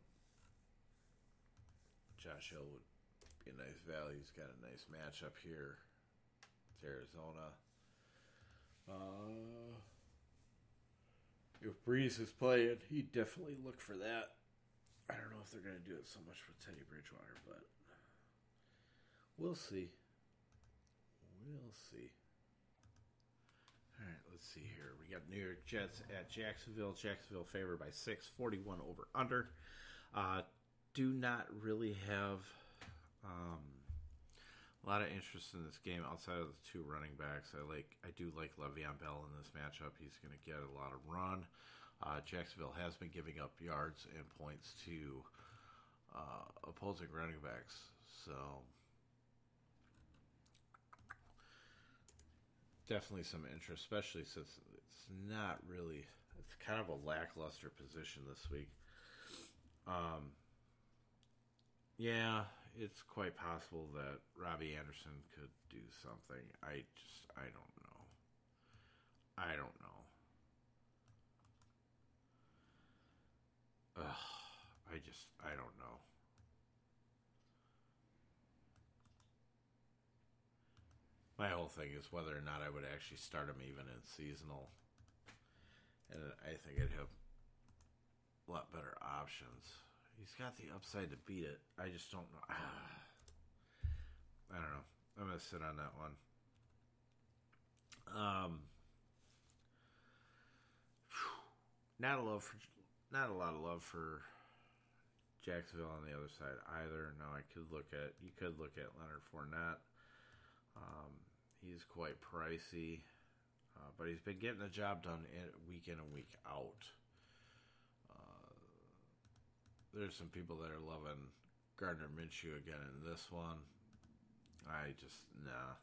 Josh Hill would be a nice value. He's got a nice matchup here. It's Arizona. Uh, if Brees is playing, he'd definitely look for that. I don't know if they're going to do it so much with Teddy Bridgewater, but we'll see. We'll see. All right, let's see here. We got New York Jets at Jacksonville. Jacksonville favored by six, 41 over under. Uh, do not really have um, a lot of interest in this game outside of the two running backs. I like, I do like Le'Veon Bell in this matchup. He's going to get a lot of run. Uh, Jacksonville has been giving up yards and points to uh, opposing running backs, so definitely some interest, especially since it's not really. It's kind of a lackluster position this week. Um, yeah, it's quite possible that Robbie Anderson could do something. I just, I don't know. I don't know. Ugh, I just, I don't know. My whole thing is whether or not I would actually start him even in seasonal. And I think I'd have a lot better options. He's got the upside to beat it. I just don't know. (sighs) I don't know. I'm going to sit on that one. Um, (sighs) not a love for, not a lot of love for Jacksonville on the other side either. No, I could look at you could look at Leonard Fournette. Um, he's quite pricey, uh, but he's been getting the job done in, week in and week out. Uh, there's some people that are loving Gardner Minshew again in this one. I just nah.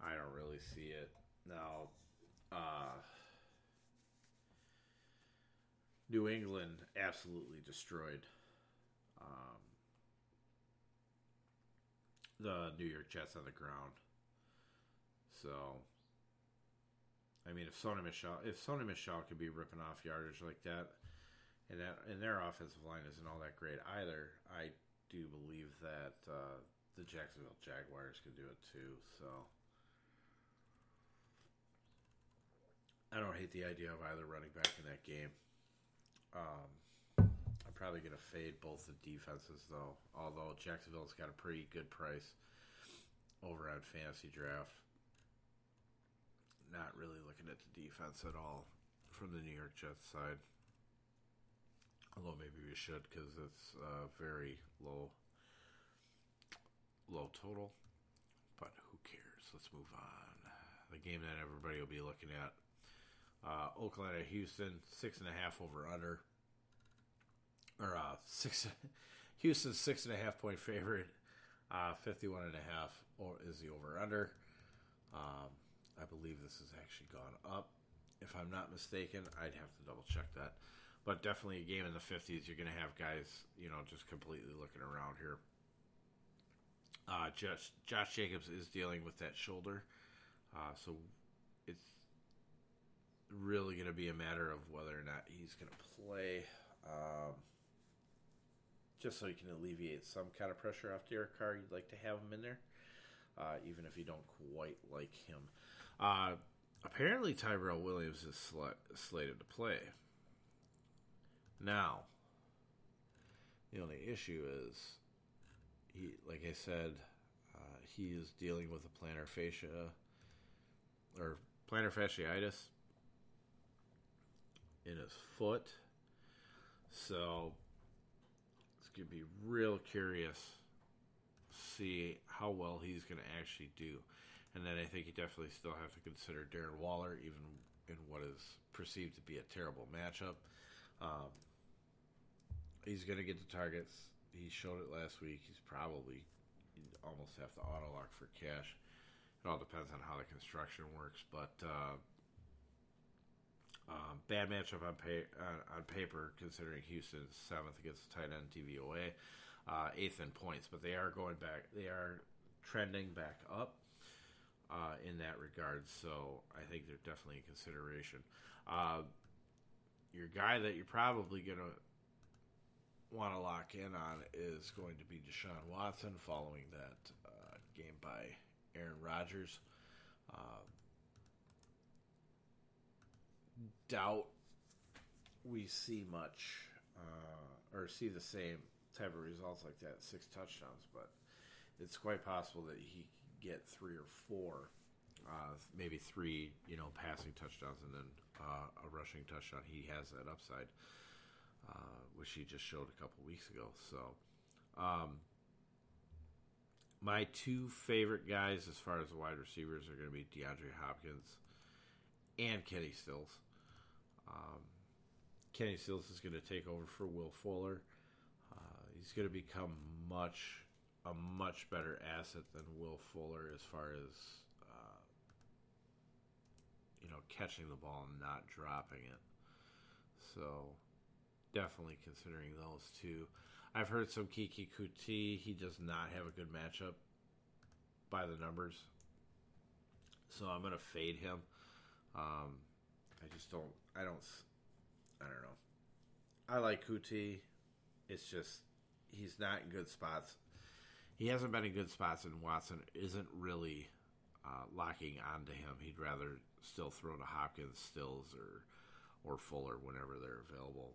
I don't really see it now. Uh, New England absolutely destroyed um, the New York Jets on the ground. So, I mean, if Sony Michel, if Sony Michel could be ripping off yardage like that, and that and their offensive line isn't all that great either, I do believe that uh, the Jacksonville Jaguars could do it too. So, I don't hate the idea of either running back in that game. Um, I'm probably going to fade both the defenses, though. Although Jacksonville's got a pretty good price over on Fantasy Draft. Not really looking at the defense at all from the New York Jets side. Although maybe we should because it's a very low, low total. But who cares? Let's move on. The game that everybody will be looking at uh, Oakland at Houston, six and a half over under. Or uh, six, (laughs) Houston six and a half point favorite. Uh, 51 and a half is the over under. Um, I believe this has actually gone up. If I'm not mistaken, I'd have to double check that. But definitely a game in the 50s. You're going to have guys, you know, just completely looking around here. Uh, Josh, Josh Jacobs is dealing with that shoulder. Uh, so it's really going to be a matter of whether or not he's going to play. Um, just so you can alleviate some kind of pressure off Derek Carr, you'd like to have him in there, uh, even if you don't quite like him. Uh, apparently, Tyrell Williams is sl- slated to play. Now, the only issue is, he, like I said, uh, he is dealing with a plantar fascia or plantar fasciitis in his foot. So it's going to be real curious to see how well he's going to actually do. And then I think you definitely still have to consider Darren Waller, even in what is perceived to be a terrible matchup. Um, he's going to get the targets. He showed it last week. He's probably almost have to auto lock for cash. It all depends on how the construction works, but uh, um, bad matchup on, pay, uh, on paper, considering Houston's seventh against the tight end DVOA, uh, eighth in points, but they are going back. They are trending back up uh, in that regard. So I think they're definitely a consideration. Uh, your guy that you're probably gonna want to lock in on is going to be Deshaun Watson, following that uh, game by Aaron Rodgers. Uh, doubt we see much uh, or see the same type of results like that six touchdowns, but it's quite possible that he get three or four, uh, maybe three, you know, passing touchdowns and then uh, a rushing touchdown. He has that upside, uh, which he just showed a couple weeks ago. So, um, my two favorite guys as far as the wide receivers are going to be DeAndre Hopkins and Kenny Stills. Um, Kenny Stills is going to take over for Will Fuller. Uh, he's going to become much a much better asset than Will Fuller as far as uh, you know catching the ball and not dropping it. So definitely considering those two. I've heard some Keke Coutee. He does not have a good matchup by the numbers, so I'm going to fade him. Um, I just don't. I don't. I don't know. I like Coutee. It's just he's not in good spots. He hasn't been in good spots, and Watson isn't really uh, locking onto him. He'd rather still throw to Hopkins, Stills, or or Fuller whenever they're available.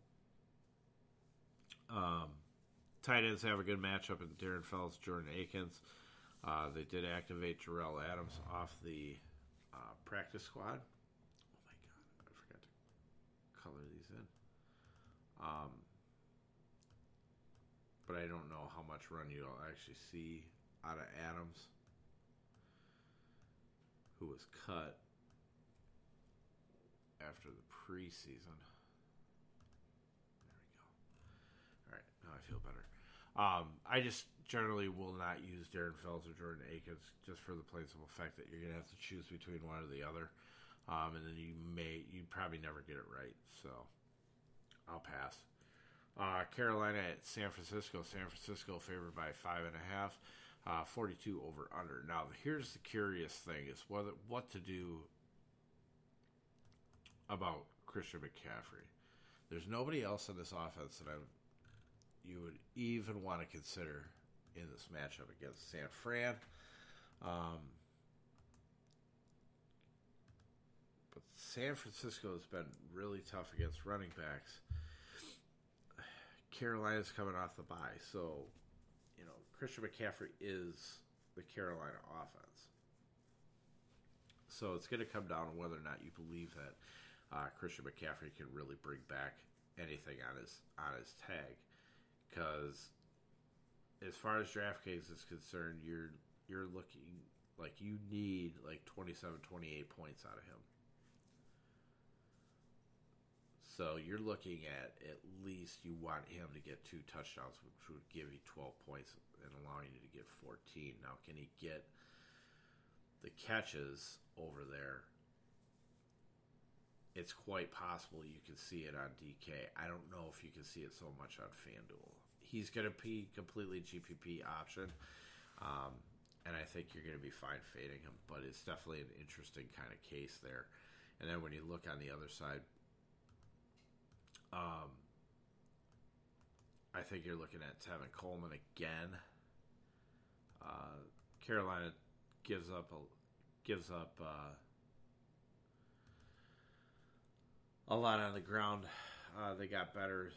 Um, tight ends have a good matchup in Darren Fells, Jordan Akins. Uh, they did activate Jerell Adams off the uh, practice squad Oh my god, I forgot to color these in. Um, but I don't know how much run you'll actually see out of Adams, who was cut after the preseason. There we go. All right, now I feel better. Um, I just generally will not use Darren Fells or Jordan Akins just for the plain simple fact that you're going to have to choose between one or the other um, and then you may you probably never get it right. So I'll pass. Uh, Carolina at San Francisco. San Francisco favored by five and a half. Uh, 42 over under. Now here's the curious thing: is what what to do about Christian McCaffrey. There's nobody else in this offense that I'm you would even want to consider in this matchup against San Fran. Um, San Francisco has been really tough against running backs. Carolina's coming off the bye, so you know Christian McCaffrey is the Carolina offense. So it's going to come down to whether or not you believe that uh, Christian McCaffrey can really bring back anything on his on his tag, because as far as DraftKings is concerned, you're you're looking like you need like 27, 28 points out of him. So you're looking at at least you want him to get two touchdowns, which would give you 12 points and allowing you to get 14. Now, can he get the catches over there? It's quite possible you can see it on DK. I don't know if you can see it so much on FanDuel. He's going to be completely GPP option, um, and I think you're going to be fine fading him. But it's definitely an interesting kind of case there. And then when you look on the other side, um, I think you're looking at Tevin Coleman again. Uh, Carolina gives up a gives up uh, a lot on the ground. Uh, they got better,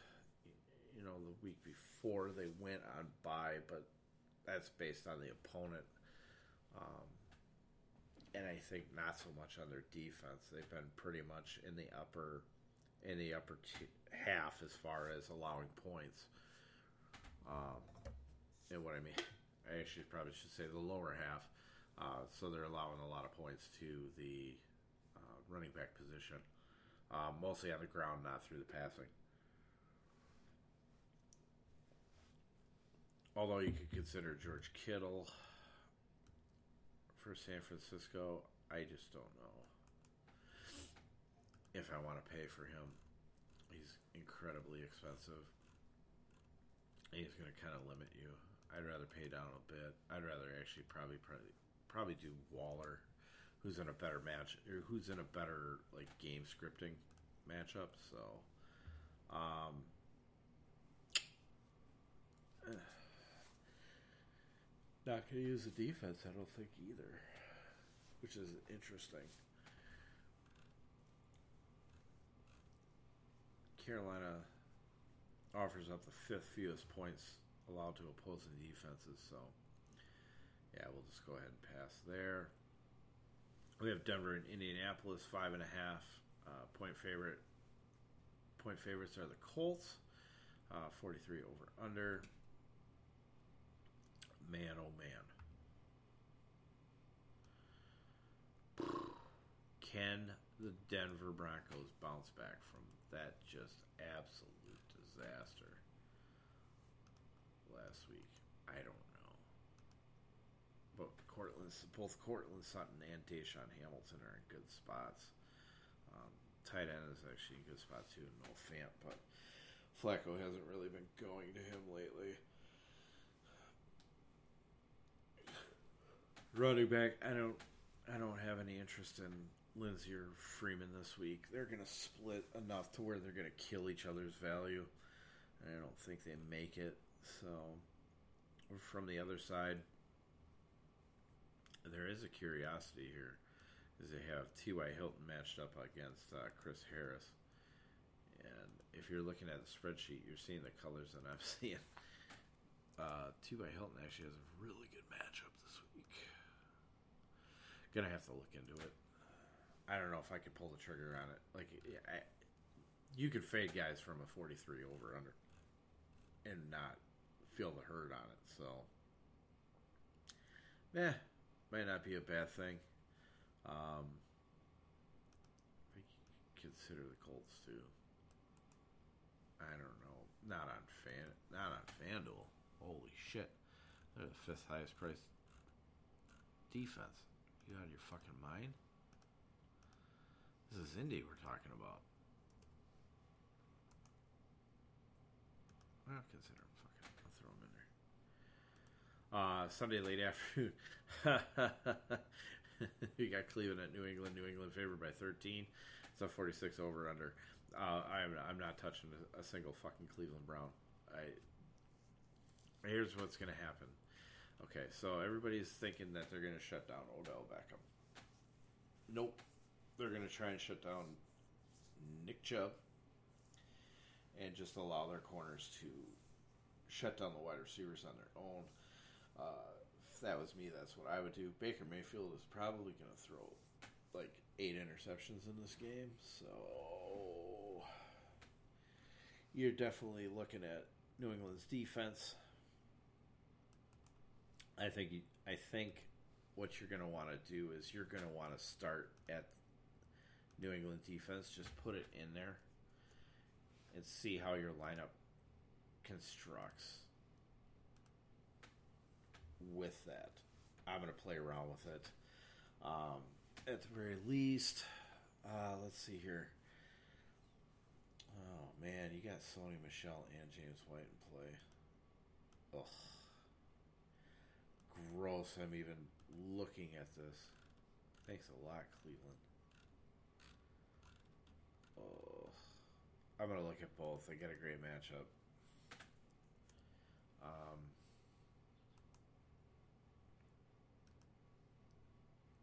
you know, the week before they went on bye, but that's based on the opponent. Um, and I think not so much on their defense. They've been pretty much in the upper in the upper t- half as far as allowing points. Um, and what I mean, I actually probably should say the lower half. Uh, so they're allowing a lot of points to the uh, running back position, uh, mostly on the ground, not through the passing. Although you could consider George Kittle for San Francisco, I just don't know if I want to pay for him. He's incredibly expensive. And he's going to kind of limit you. I'd rather pay down a bit. I'd rather actually probably probably probably do Waller, who's in a better match or who's in a better like game scripting matchup. So, um, (sighs) not going to use the defense. I don't think either, which is interesting. Carolina offers up the fifth fewest points allowed to opposing defenses. So, yeah, we'll just go ahead and pass there. We have Denver and Indianapolis, five and a half uh, point favorite. Point favorites are the Colts, uh, 43 over under. Man, oh man. Can the Denver Broncos bounce back from that just absolute disaster last week. I don't know. But Courtland, both Courtland Sutton and DaeSean Hamilton are in good spots. Um, tight end is actually a good spot too. No Fant, but Flacco hasn't really been going to him lately. Running back, I don't, I don't have any interest in Lindsay or Freeman this week. They're going to split enough to where they're going to kill each other's value. And I don't think they make it. So, from the other side, there is a curiosity here. Is they have T.Y. Hilton matched up against uh, Chris Harris. And if you're looking at the spreadsheet, you're seeing the colors that I'm (laughs) seeing. Uh, T.Y. Hilton actually has a really good matchup this week. Gonna have to look into it. I don't know if I could pull the trigger on it. Like, I, you could fade guys from a 43 over under and not feel the hurt on it. So, eh, might not be a bad thing. Um, I consider the Colts too. I don't know. Not on fan. Not on FanDuel. Holy shit! They're the fifth highest priced defense. You out of your fucking mind? This is Indy we're talking about. I'll consider him. Fuck it. I'll throw him in there. Uh, Sunday late (laughs) afternoon. (laughs) you got Cleveland at New England. New England favored by 13. It's a 46 over under. Uh, I'm I'm not touching a, a single fucking Cleveland Brown. I here's what's going to happen. Okay, so everybody's thinking that they're going to shut down Odell Beckham. Nope, they're going to try and shut down Nick Chubb and just allow their corners to shut down the wide receivers on their own. Uh, if that was me, that's what I would do. Baker Mayfield is probably going to throw like eight interceptions in this game, so you're definitely looking at New England's defense. I think I think what you're going to want to do is you're going to want to start at New England defense, just put it in there and see how your lineup constructs with that. I'm going to play around with it. Um, at the very least, uh, let's see here. Oh man, you got Sony Michel and James White in play. Ugh. Gross, I'm even looking at this. Thanks a lot, Cleveland. Oh, I'm gonna look at both. They get a great matchup. Um,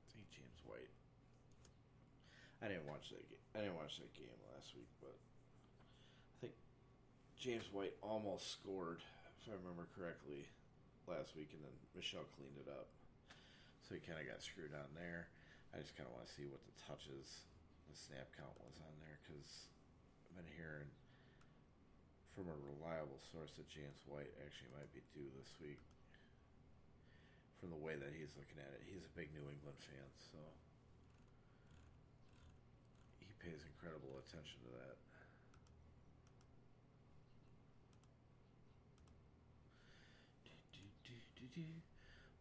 I think James White. I didn't watch that game. I didn't watch that game last week, but I think James White almost scored, if I remember correctly, last week, and then Michel cleaned it up. So he kind of got screwed on there. I just kind of want to see what the touches, the snap count was on there because I've been hearing from a reliable source that James White actually might be due this week. From the way that he's looking at it, he's a big New England fan, so he pays incredible attention to that.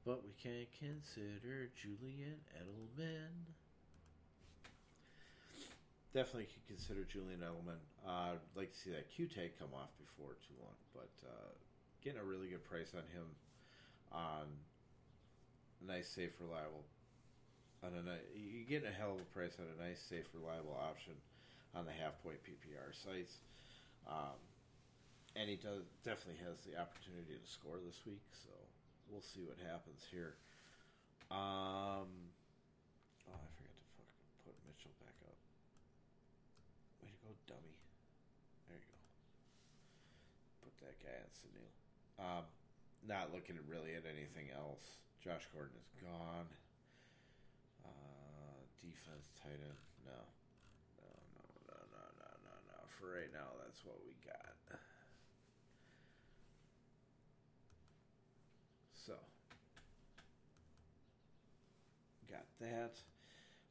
But we can't consider Julian Edelman. Definitely could consider Julian Edelman. Uh, I'd like to see that Q tag come off before too long, but uh, getting a really good price on him on a nice, safe, reliable. On a you're getting a hell of a price on a nice, safe, reliable option on the half point PPR sites. Um, and he does definitely has the opportunity to score this week, so we'll see what happens here. Um, oh, I forgot to fucking put Mitchell back up. Way to go, dummy. There you go. Guy on Sunil. Um, not looking really at anything else. Josh Gordon is gone. Uh, defense tight end. No. No, no, no, no, no, no, no. For right now, that's what we got. So, got that.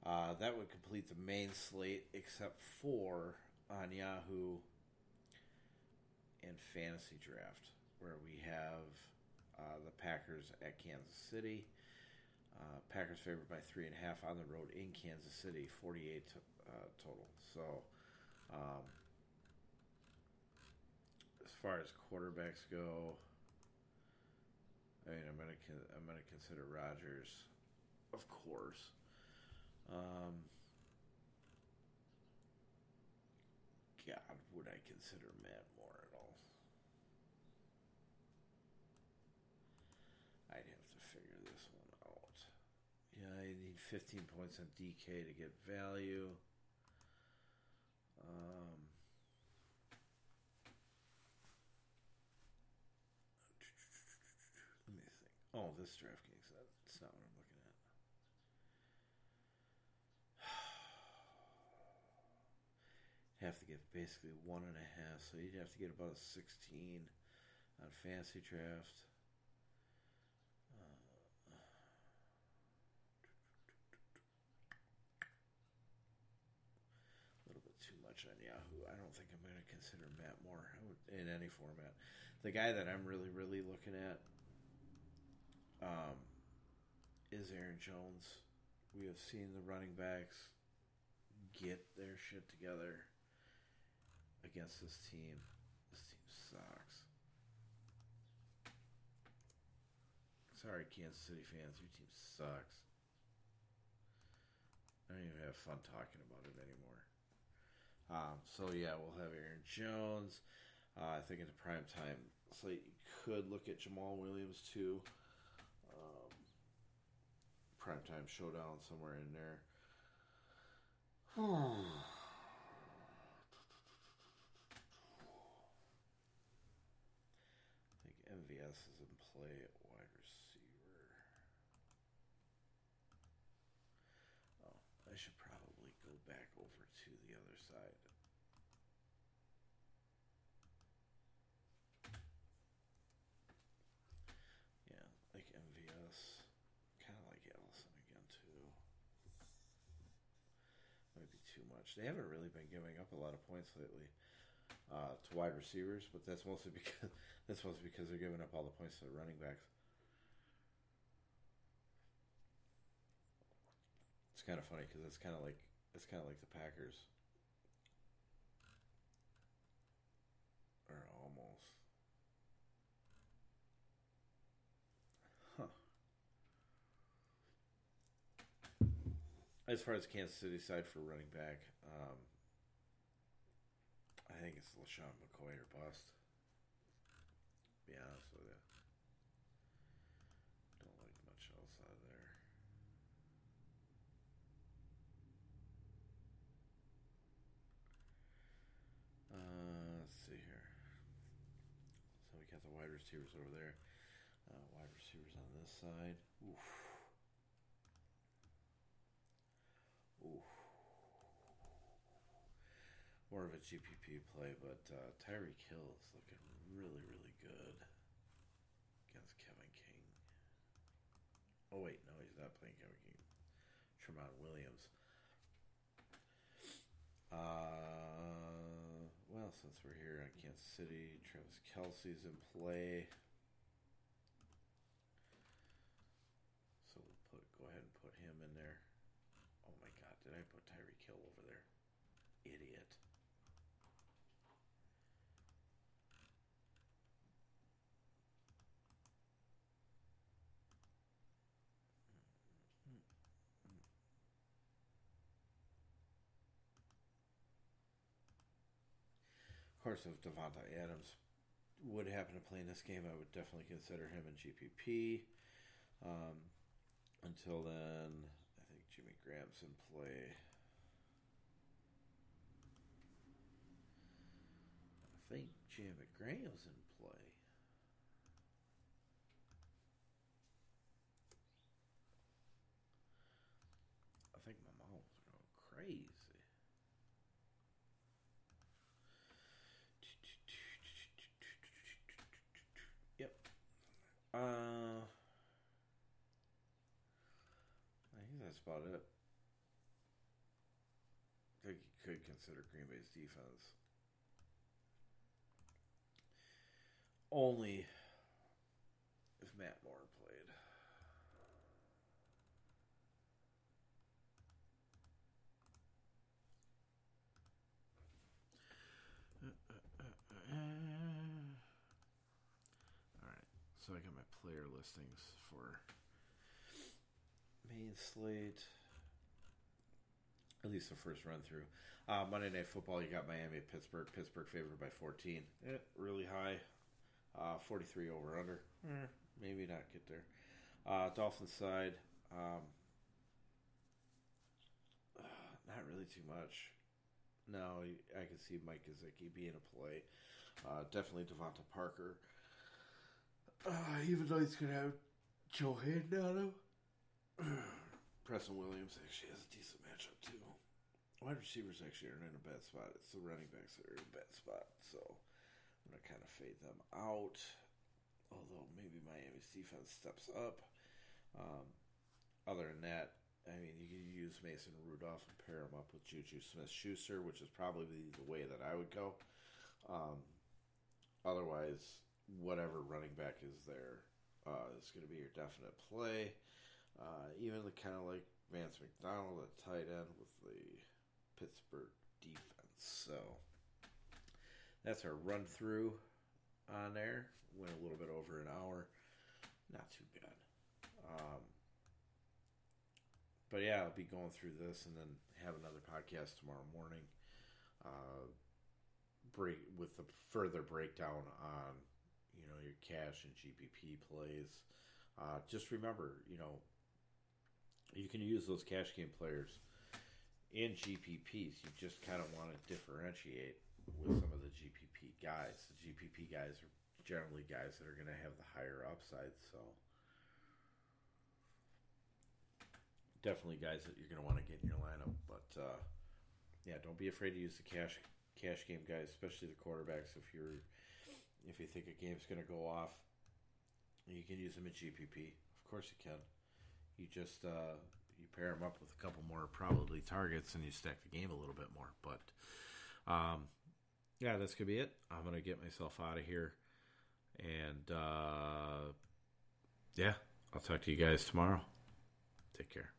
Uh, that would complete the main slate, except for on Yahoo and Fantasy Draft, where we have uh, the Packers at Kansas City. Uh, Packers favored by three and a half on the road in Kansas City, 48 uh, total. So, um, as far as quarterbacks go, I mean, I'm gonna I'm gonna consider Rodgers, of course. Um, God, would I consider Matt Moore at all? I'd have to figure this one out. Yeah, I need 15 points on DK to get value. Um, let me think. Oh, this DraftKings. That's not what I'm looking at. (sighs) Have to get basically one and a half, so you'd have to get about a 16 on Fantasy Draft. Uh, a little bit too much on Yahoo. I don't think I'm going to consider Matt Moore in any format. The guy that I'm really, really looking at um, is Aaron Jones. We have seen the running backs get their shit together against this team. This team sucks. Sorry, Kansas City fans, your team sucks. I don't even have fun talking about it anymore. Um, so yeah, we'll have Aaron Jones. Uh, I think in the prime time slate, you could look at Jamaal Williams too. Um, prime time showdown somewhere in there. (sighs) I think MVS is in play at wide receiver. Oh, I should probably go back over to the other side. Yeah, like MVS. Kind of like Allison again, too. Might be too much. They haven't really been giving up a lot of points lately uh, to wide receivers, but that's mostly (laughs) because that's mostly because they're giving up all the points to the running backs. It's kind of funny because it's kind of like it's kind of like the Packers, or almost. Huh. As far as Kansas City side for running back, um, I think it's LeSean McCoy or bust. Be honest with you. Don't like much else out of there. Uh, let's see here. So we got the wide receivers over there. Uh, wide receivers on this side. Oof. More of a GPP play, but uh, Tyreek Hill is looking really, really good against Kevin King. Oh wait, no, he's not playing Kevin King. Tramon Williams. Uh, well, since we're here on Kansas City, Travis Kelce's in play. So we'll put go ahead and put him in there. Oh my god, did I put Tyreek Hill over there? Idiot. Of course, if Davante Adams would happen to play in this game, I would definitely consider him in GPP. Um, until then, I think Jimmy Graham's in play. I think Jimmy Graham's in play. I think my mom was going crazy. Yep. Uh, I think that's about it. I think you could consider Green Bay's defense. Only if Matt Moore played. All right, so I got my player listings for main slate. At least the first run through. Uh, Monday Night Football, you got Miami at Pittsburgh. Pittsburgh favored by 14. Eh, really high. Uh, 43 over under. Eh, maybe not get there. Uh, Dolphins side, um, (sighs) not really too much. No, I can see Mike Gesicki being a play. Uh, definitely DeVante Parker. Uh, even though he's going to have Joe Haden on him. (clears throat) Preston Williams actually has a decent matchup too. Wide receivers actually aren't in a bad spot. It's the running backs that are in a bad spot. So I'm going to kind of fade them out. Although maybe Miami's defense steps up. Um, other than that, I mean, you can use Mason Rudolph and pair him up with Juju Smith Schuster, which is probably the way that I would go. Um, otherwise, whatever running back is there uh, is going to be your definite play. Uh, even the kind of like Vance McDonald at tight end with the Pittsburgh defense. So that's our run through on there. Went a little bit over an hour. Not too bad. Um, but yeah, I'll be going through this and then have another podcast tomorrow morning. Uh, break with the further breakdown on know your cash and GPP plays. Uh, just remember, you know, you can use those cash game players in GPPs, you just kind of want to differentiate with some of the GPP guys. The GPP guys are generally guys that are going to have the higher upside, so definitely guys that you're going to want to get in your lineup. But uh, yeah, don't be afraid to use the cash cash game guys, especially the quarterbacks. If you're if you think a game's going to go off, you can use them in GPP. Of course you can. You just uh, you pair them up with a couple more probably targets, and you stack the game a little bit more. But um, yeah, that's gonna be it. I'm gonna get myself out of here, and uh, yeah, I'll talk to you guys tomorrow. Take care.